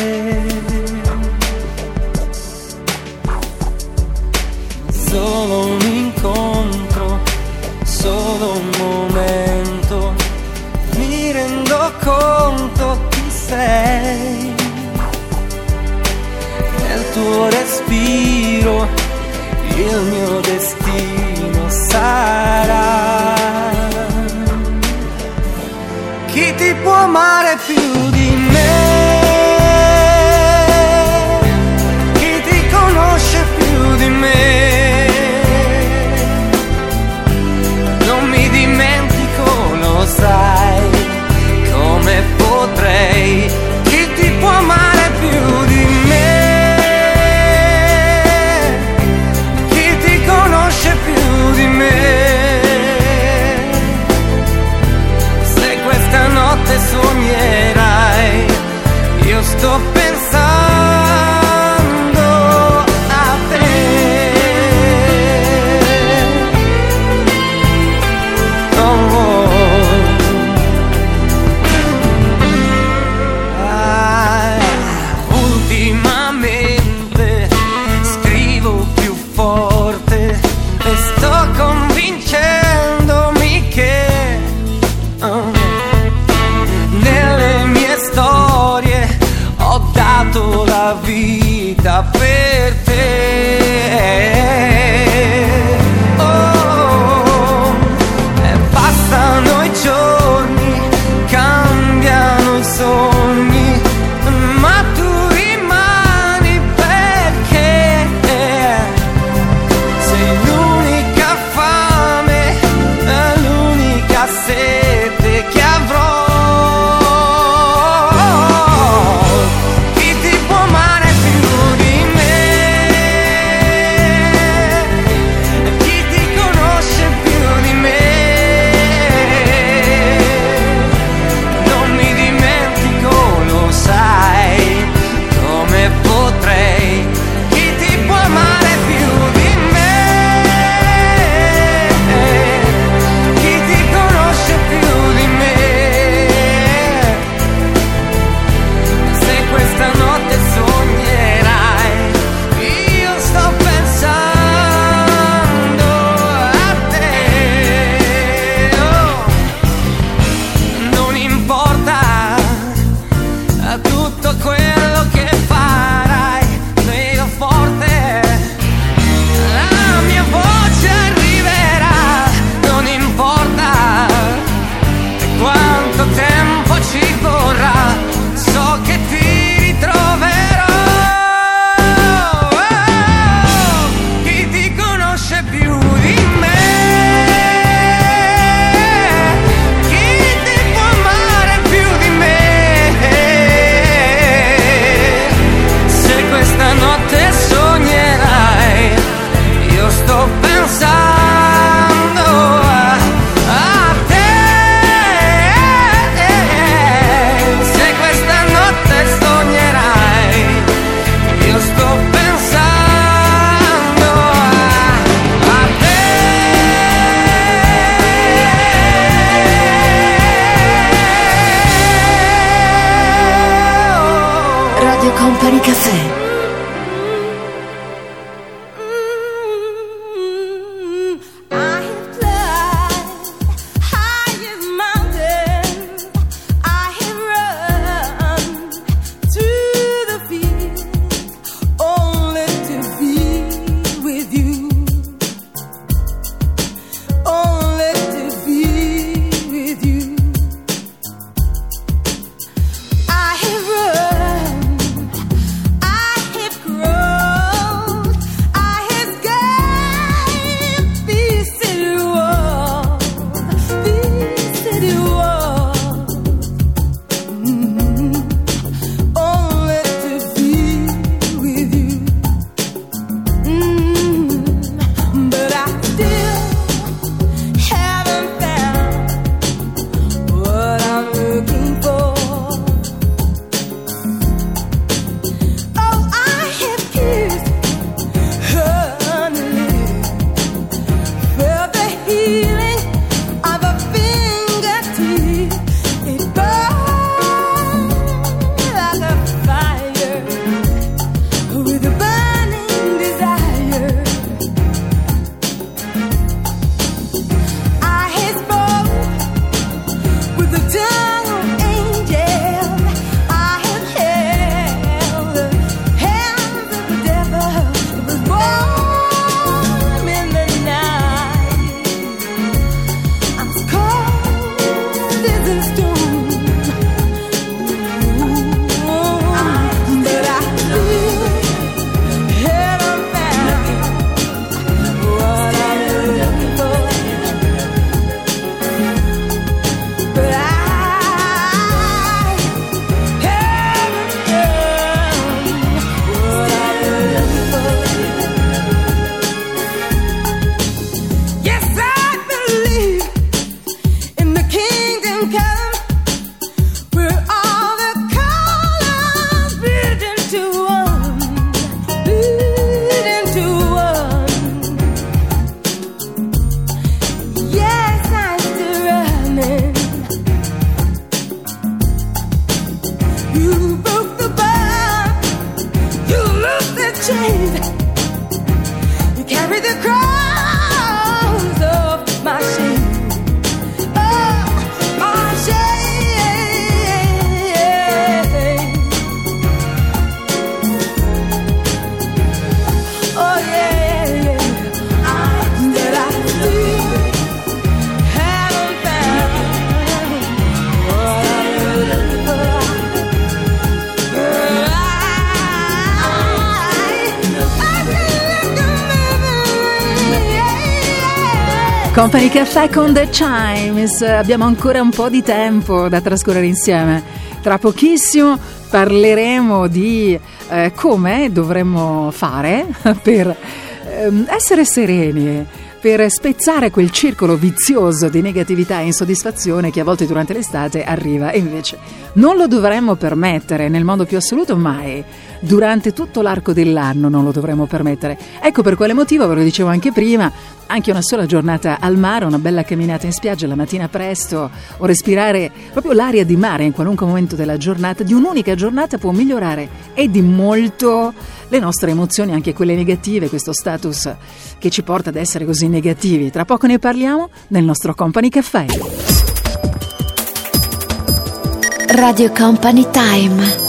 Solo un incontro, solo un momento, mi rendo conto chi sei tuo respiro, il mio destino sarà. Chi ti può amare più di Company Caffè con The Chimes. Abbiamo ancora un po' di tempo da trascorrere insieme. Tra pochissimo parleremo di eh, come dovremmo fare per ehm, essere sereni, per spezzare quel circolo vizioso di negatività e insoddisfazione che a volte durante l'estate arriva e invece non lo dovremmo permettere nel modo più assoluto mai. Durante tutto l'arco dell'anno non lo dovremmo permettere. Ecco per quale motivo, ve lo dicevo anche prima, anche una sola giornata al mare, una bella camminata in spiaggia la mattina presto o respirare proprio l'aria di mare in qualunque momento della giornata, di un'unica giornata può migliorare e di molto le nostre emozioni, anche quelle negative, questo status che ci porta ad essere così negativi. Tra poco ne parliamo nel nostro Company Caffè. Radio Company Time.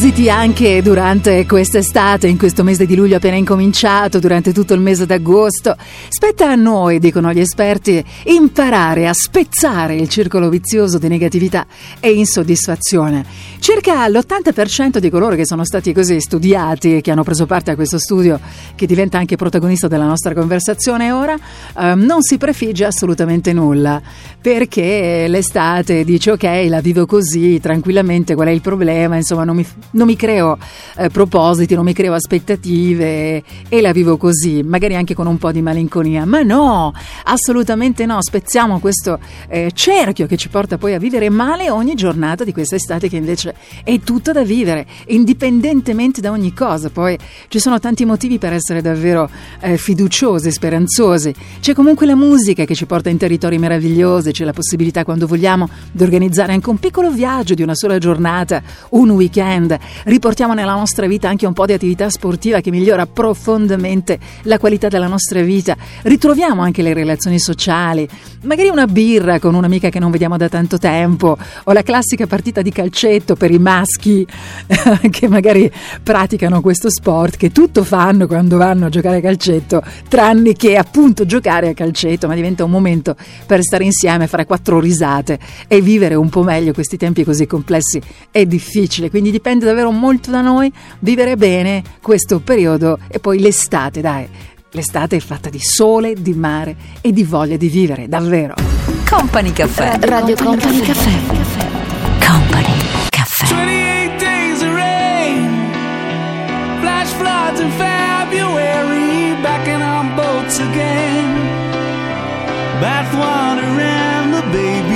Propositi anche durante quest'estate, in questo mese di luglio appena incominciato, durante tutto il mese d'agosto. Spetta a noi, dicono gli esperti, imparare a spezzare il circolo vizioso di negatività e insoddisfazione. Circa l'80% di coloro che sono stati così studiati e che hanno preso parte a questo studio, che diventa anche protagonista della nostra conversazione ora, eh, non si prefigge assolutamente nulla, perché l'estate dice ok, la vivo così, tranquillamente, qual è il problema? Insomma, non mi, non mi creo eh, propositi, non mi creo aspettative e la vivo così, magari anche con un po' di malinconia. Ma no, assolutamente no, spezziamo questo eh, cerchio che ci porta poi a vivere male ogni giornata di questa estate che invece è tutta da vivere, indipendentemente da ogni cosa. Poi ci sono tanti motivi per essere davvero eh, fiduciosi, speranzosi. C'è comunque la musica che ci porta in territori meravigliosi, c'è la possibilità quando vogliamo di organizzare anche un piccolo viaggio di una sola giornata, un weekend. Riportiamo nella nostra vita anche un po' di attività sportiva che migliora profondamente la qualità della nostra vita. Ritroviamo anche le relazioni sociali, magari una birra con un'amica che non vediamo da tanto tempo o la classica partita di calcetto per i maschi che magari praticano questo sport, che tutto fanno quando vanno a giocare a calcetto, tranne che appunto giocare a calcetto, ma diventa un momento per stare insieme, fare quattro risate e vivere un po' meglio questi tempi così complessi è difficile, quindi dipende davvero molto da noi vivere bene questo periodo e poi l'estate, dai. L'estate è fatta di sole, di mare e di voglia di vivere, davvero. Company Caffè. Radio Company Caffè. Company Caffè. 28 days of rain, flash floods in February, backing on boats again. Bath water and the baby,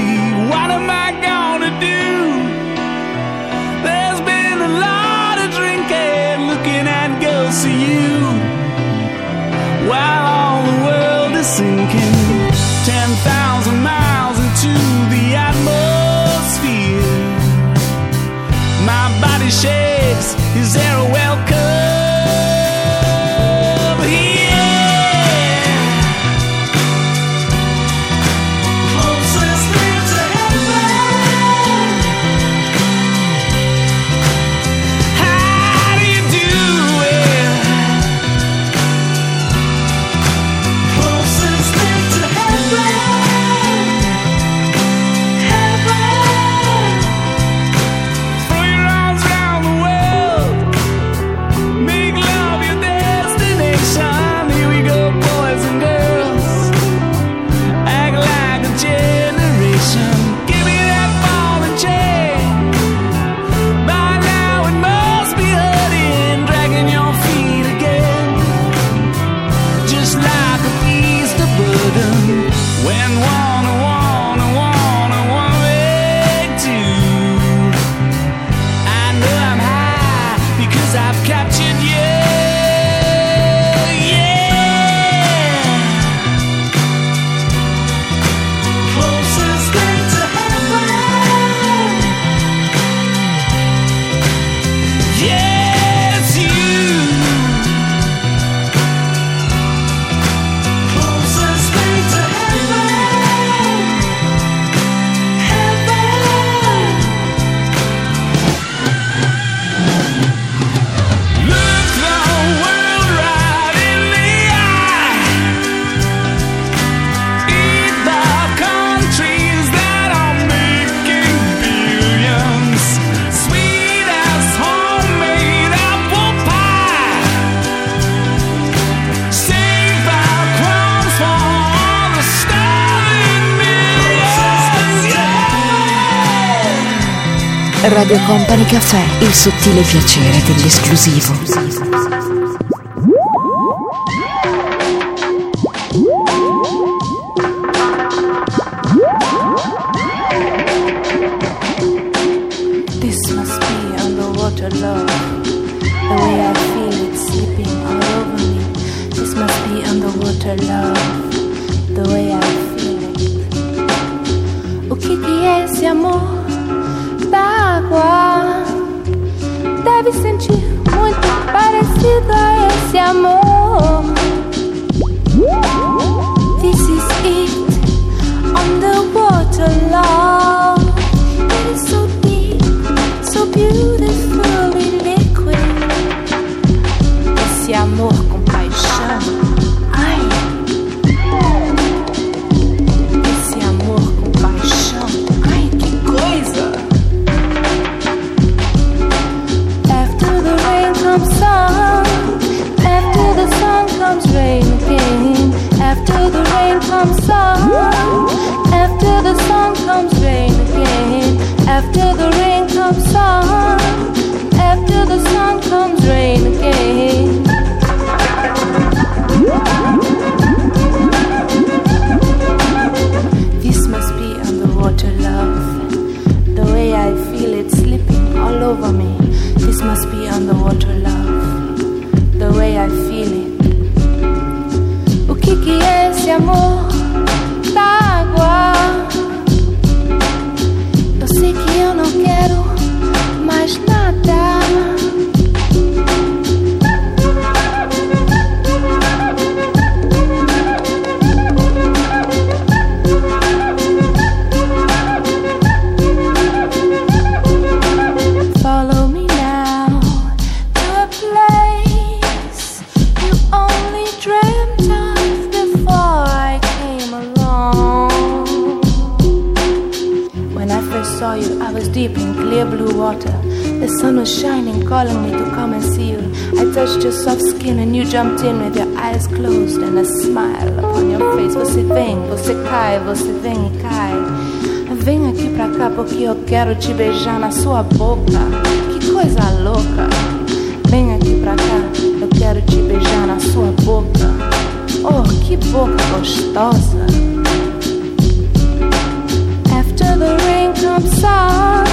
while all the world is sinking. Radio Company Caffè. Il sottile piacere dell'esclusivo. This must be underwater love. The way I feel it sleeping all over me. This must be underwater love. The way I feel it. O que que é amor água? Deve sentir muito parecido a esse amor. This is it. Underwater love. It is After the rain comes sun, after the sun comes rain again. This must be underwater love. The way I feel it slipping all over me. This must be underwater love. The way I feel it. O que amor you jumped in with your eyes closed and a smile upon your face. Você vem, você cai, você vem e cai. Vem aqui pra cá porque eu quero te beijar na sua boca. Que coisa louca. Vem aqui pra cá, eu quero te beijar na sua boca. Oh, que boca gostosa. After the rain comes sun,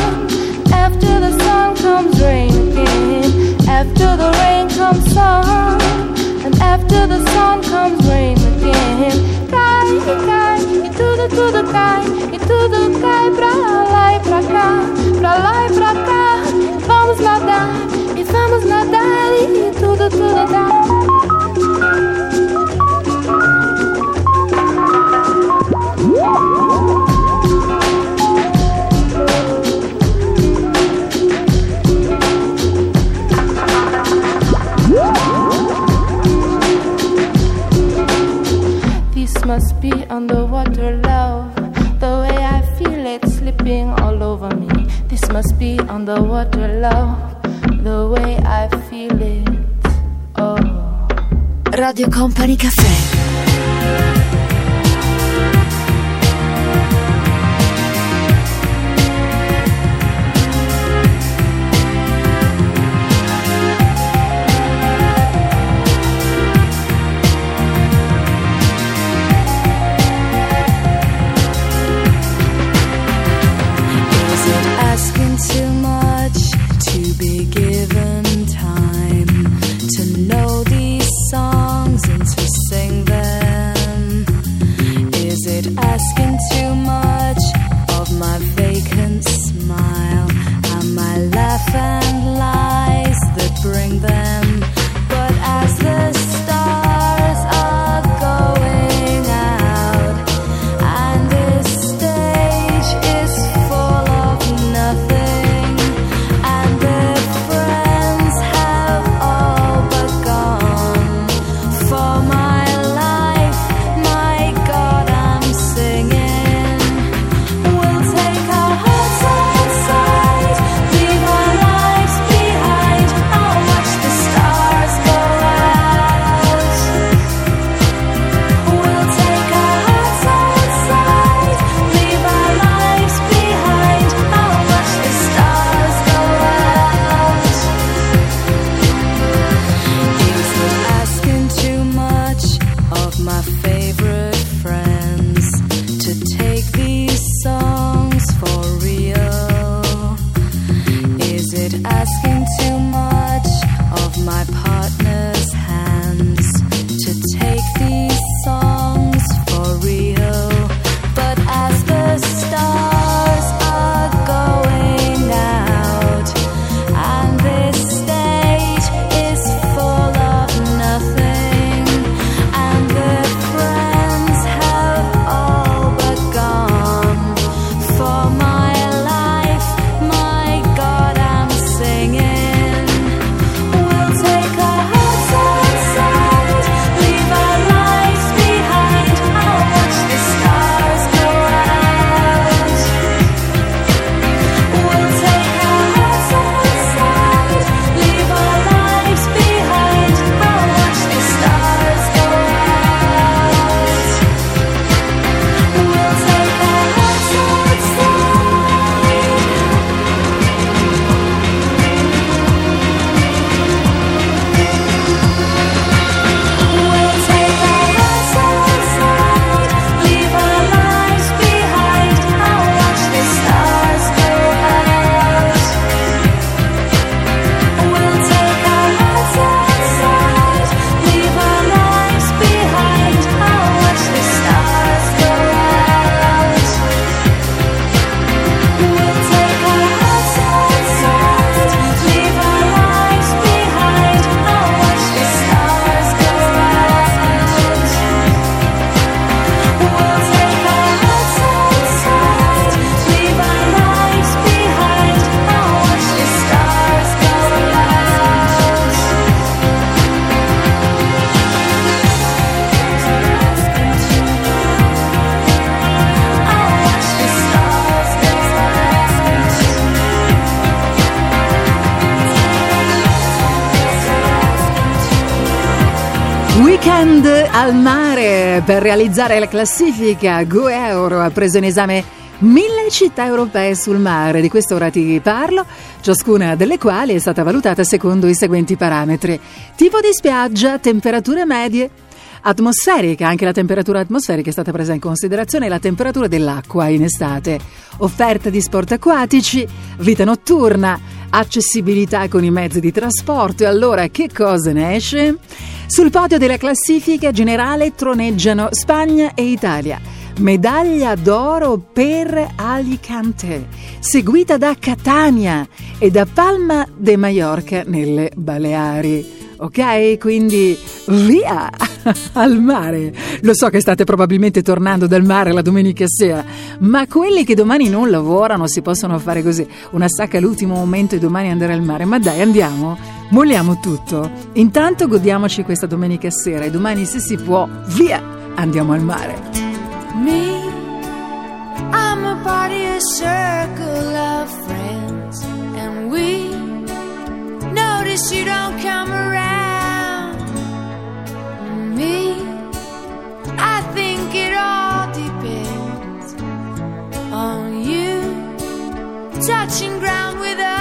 after the sun comes rain again. After the rain comes sun, and after the sun comes rain again. Cai, cai, e tudo, tudo cai, e tudo cai pra lá e pra cá, pra lá e pra cá. Vamos nadar, e vamos nadar, e tudo, tudo dá. Must be underwater love. The way I feel it slipping all over me. This must be underwater love. The way I feel it. Oh. Radio Company Caffè. Al mare per realizzare la classifica Go Euro ha preso in esame mille città europee sul mare, di questo ora ti parlo, ciascuna delle quali è stata valutata secondo i seguenti parametri. Tipo di spiaggia, temperature medie, atmosferica, anche la temperatura atmosferica è stata presa in considerazione la temperatura dell'acqua in estate, offerta di sport acquatici, vita notturna, accessibilità con i mezzi di trasporto e allora che cosa ne esce? Sul podio della classifica generale troneggiano Spagna e Italia. Medaglia d'oro per Alicante, seguita da Catania e da Palma de Mallorca nelle Baleari. Ok? Quindi via al mare. Lo so che state probabilmente tornando dal mare la domenica sera, ma quelli che domani non lavorano si possono fare così, una sacca all'ultimo momento e domani andare al mare. Ma dai, andiamo, molliamo tutto. Intanto godiamoci questa domenica sera e domani se si può, via, andiamo al mare. Me, I'm a party, a circle of friends, and we notice you don't come around. Me, I think it all depends on you touching ground with us,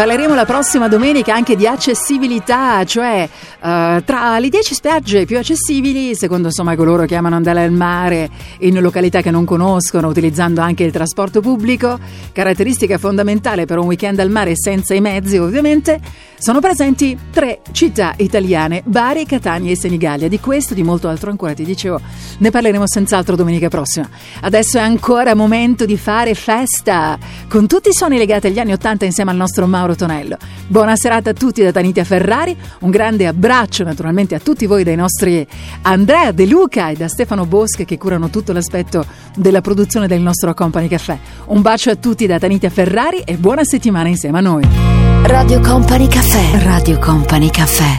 Parleremo la prossima domenica anche di accessibilità, cioè eh, tra le 10 spiagge più accessibili, secondo insomma coloro che amano andare al mare in località che non conoscono, utilizzando anche il trasporto pubblico, caratteristica fondamentale per un weekend al mare senza i mezzi ovviamente, sono presenti tre città italiane, Bari, Catania e Senigallia. Di questo e di molto altro ancora ti dicevo, ne parleremo senz'altro domenica prossima. Adesso è ancora momento di fare festa con tutti i suoni legati agli anni Ottanta insieme al nostro Mauro Tonello. Buona serata a tutti da Tanitia Ferrari, un grande abbraccio naturalmente a tutti voi dai nostri Andrea De Luca e da Stefano Bosche che curano tutto l'aspetto della produzione del nostro Company Caffè. Un bacio a tutti da Tanitia Ferrari e buona settimana insieme a noi. Radio Company Caffè. Radio Company Caffè.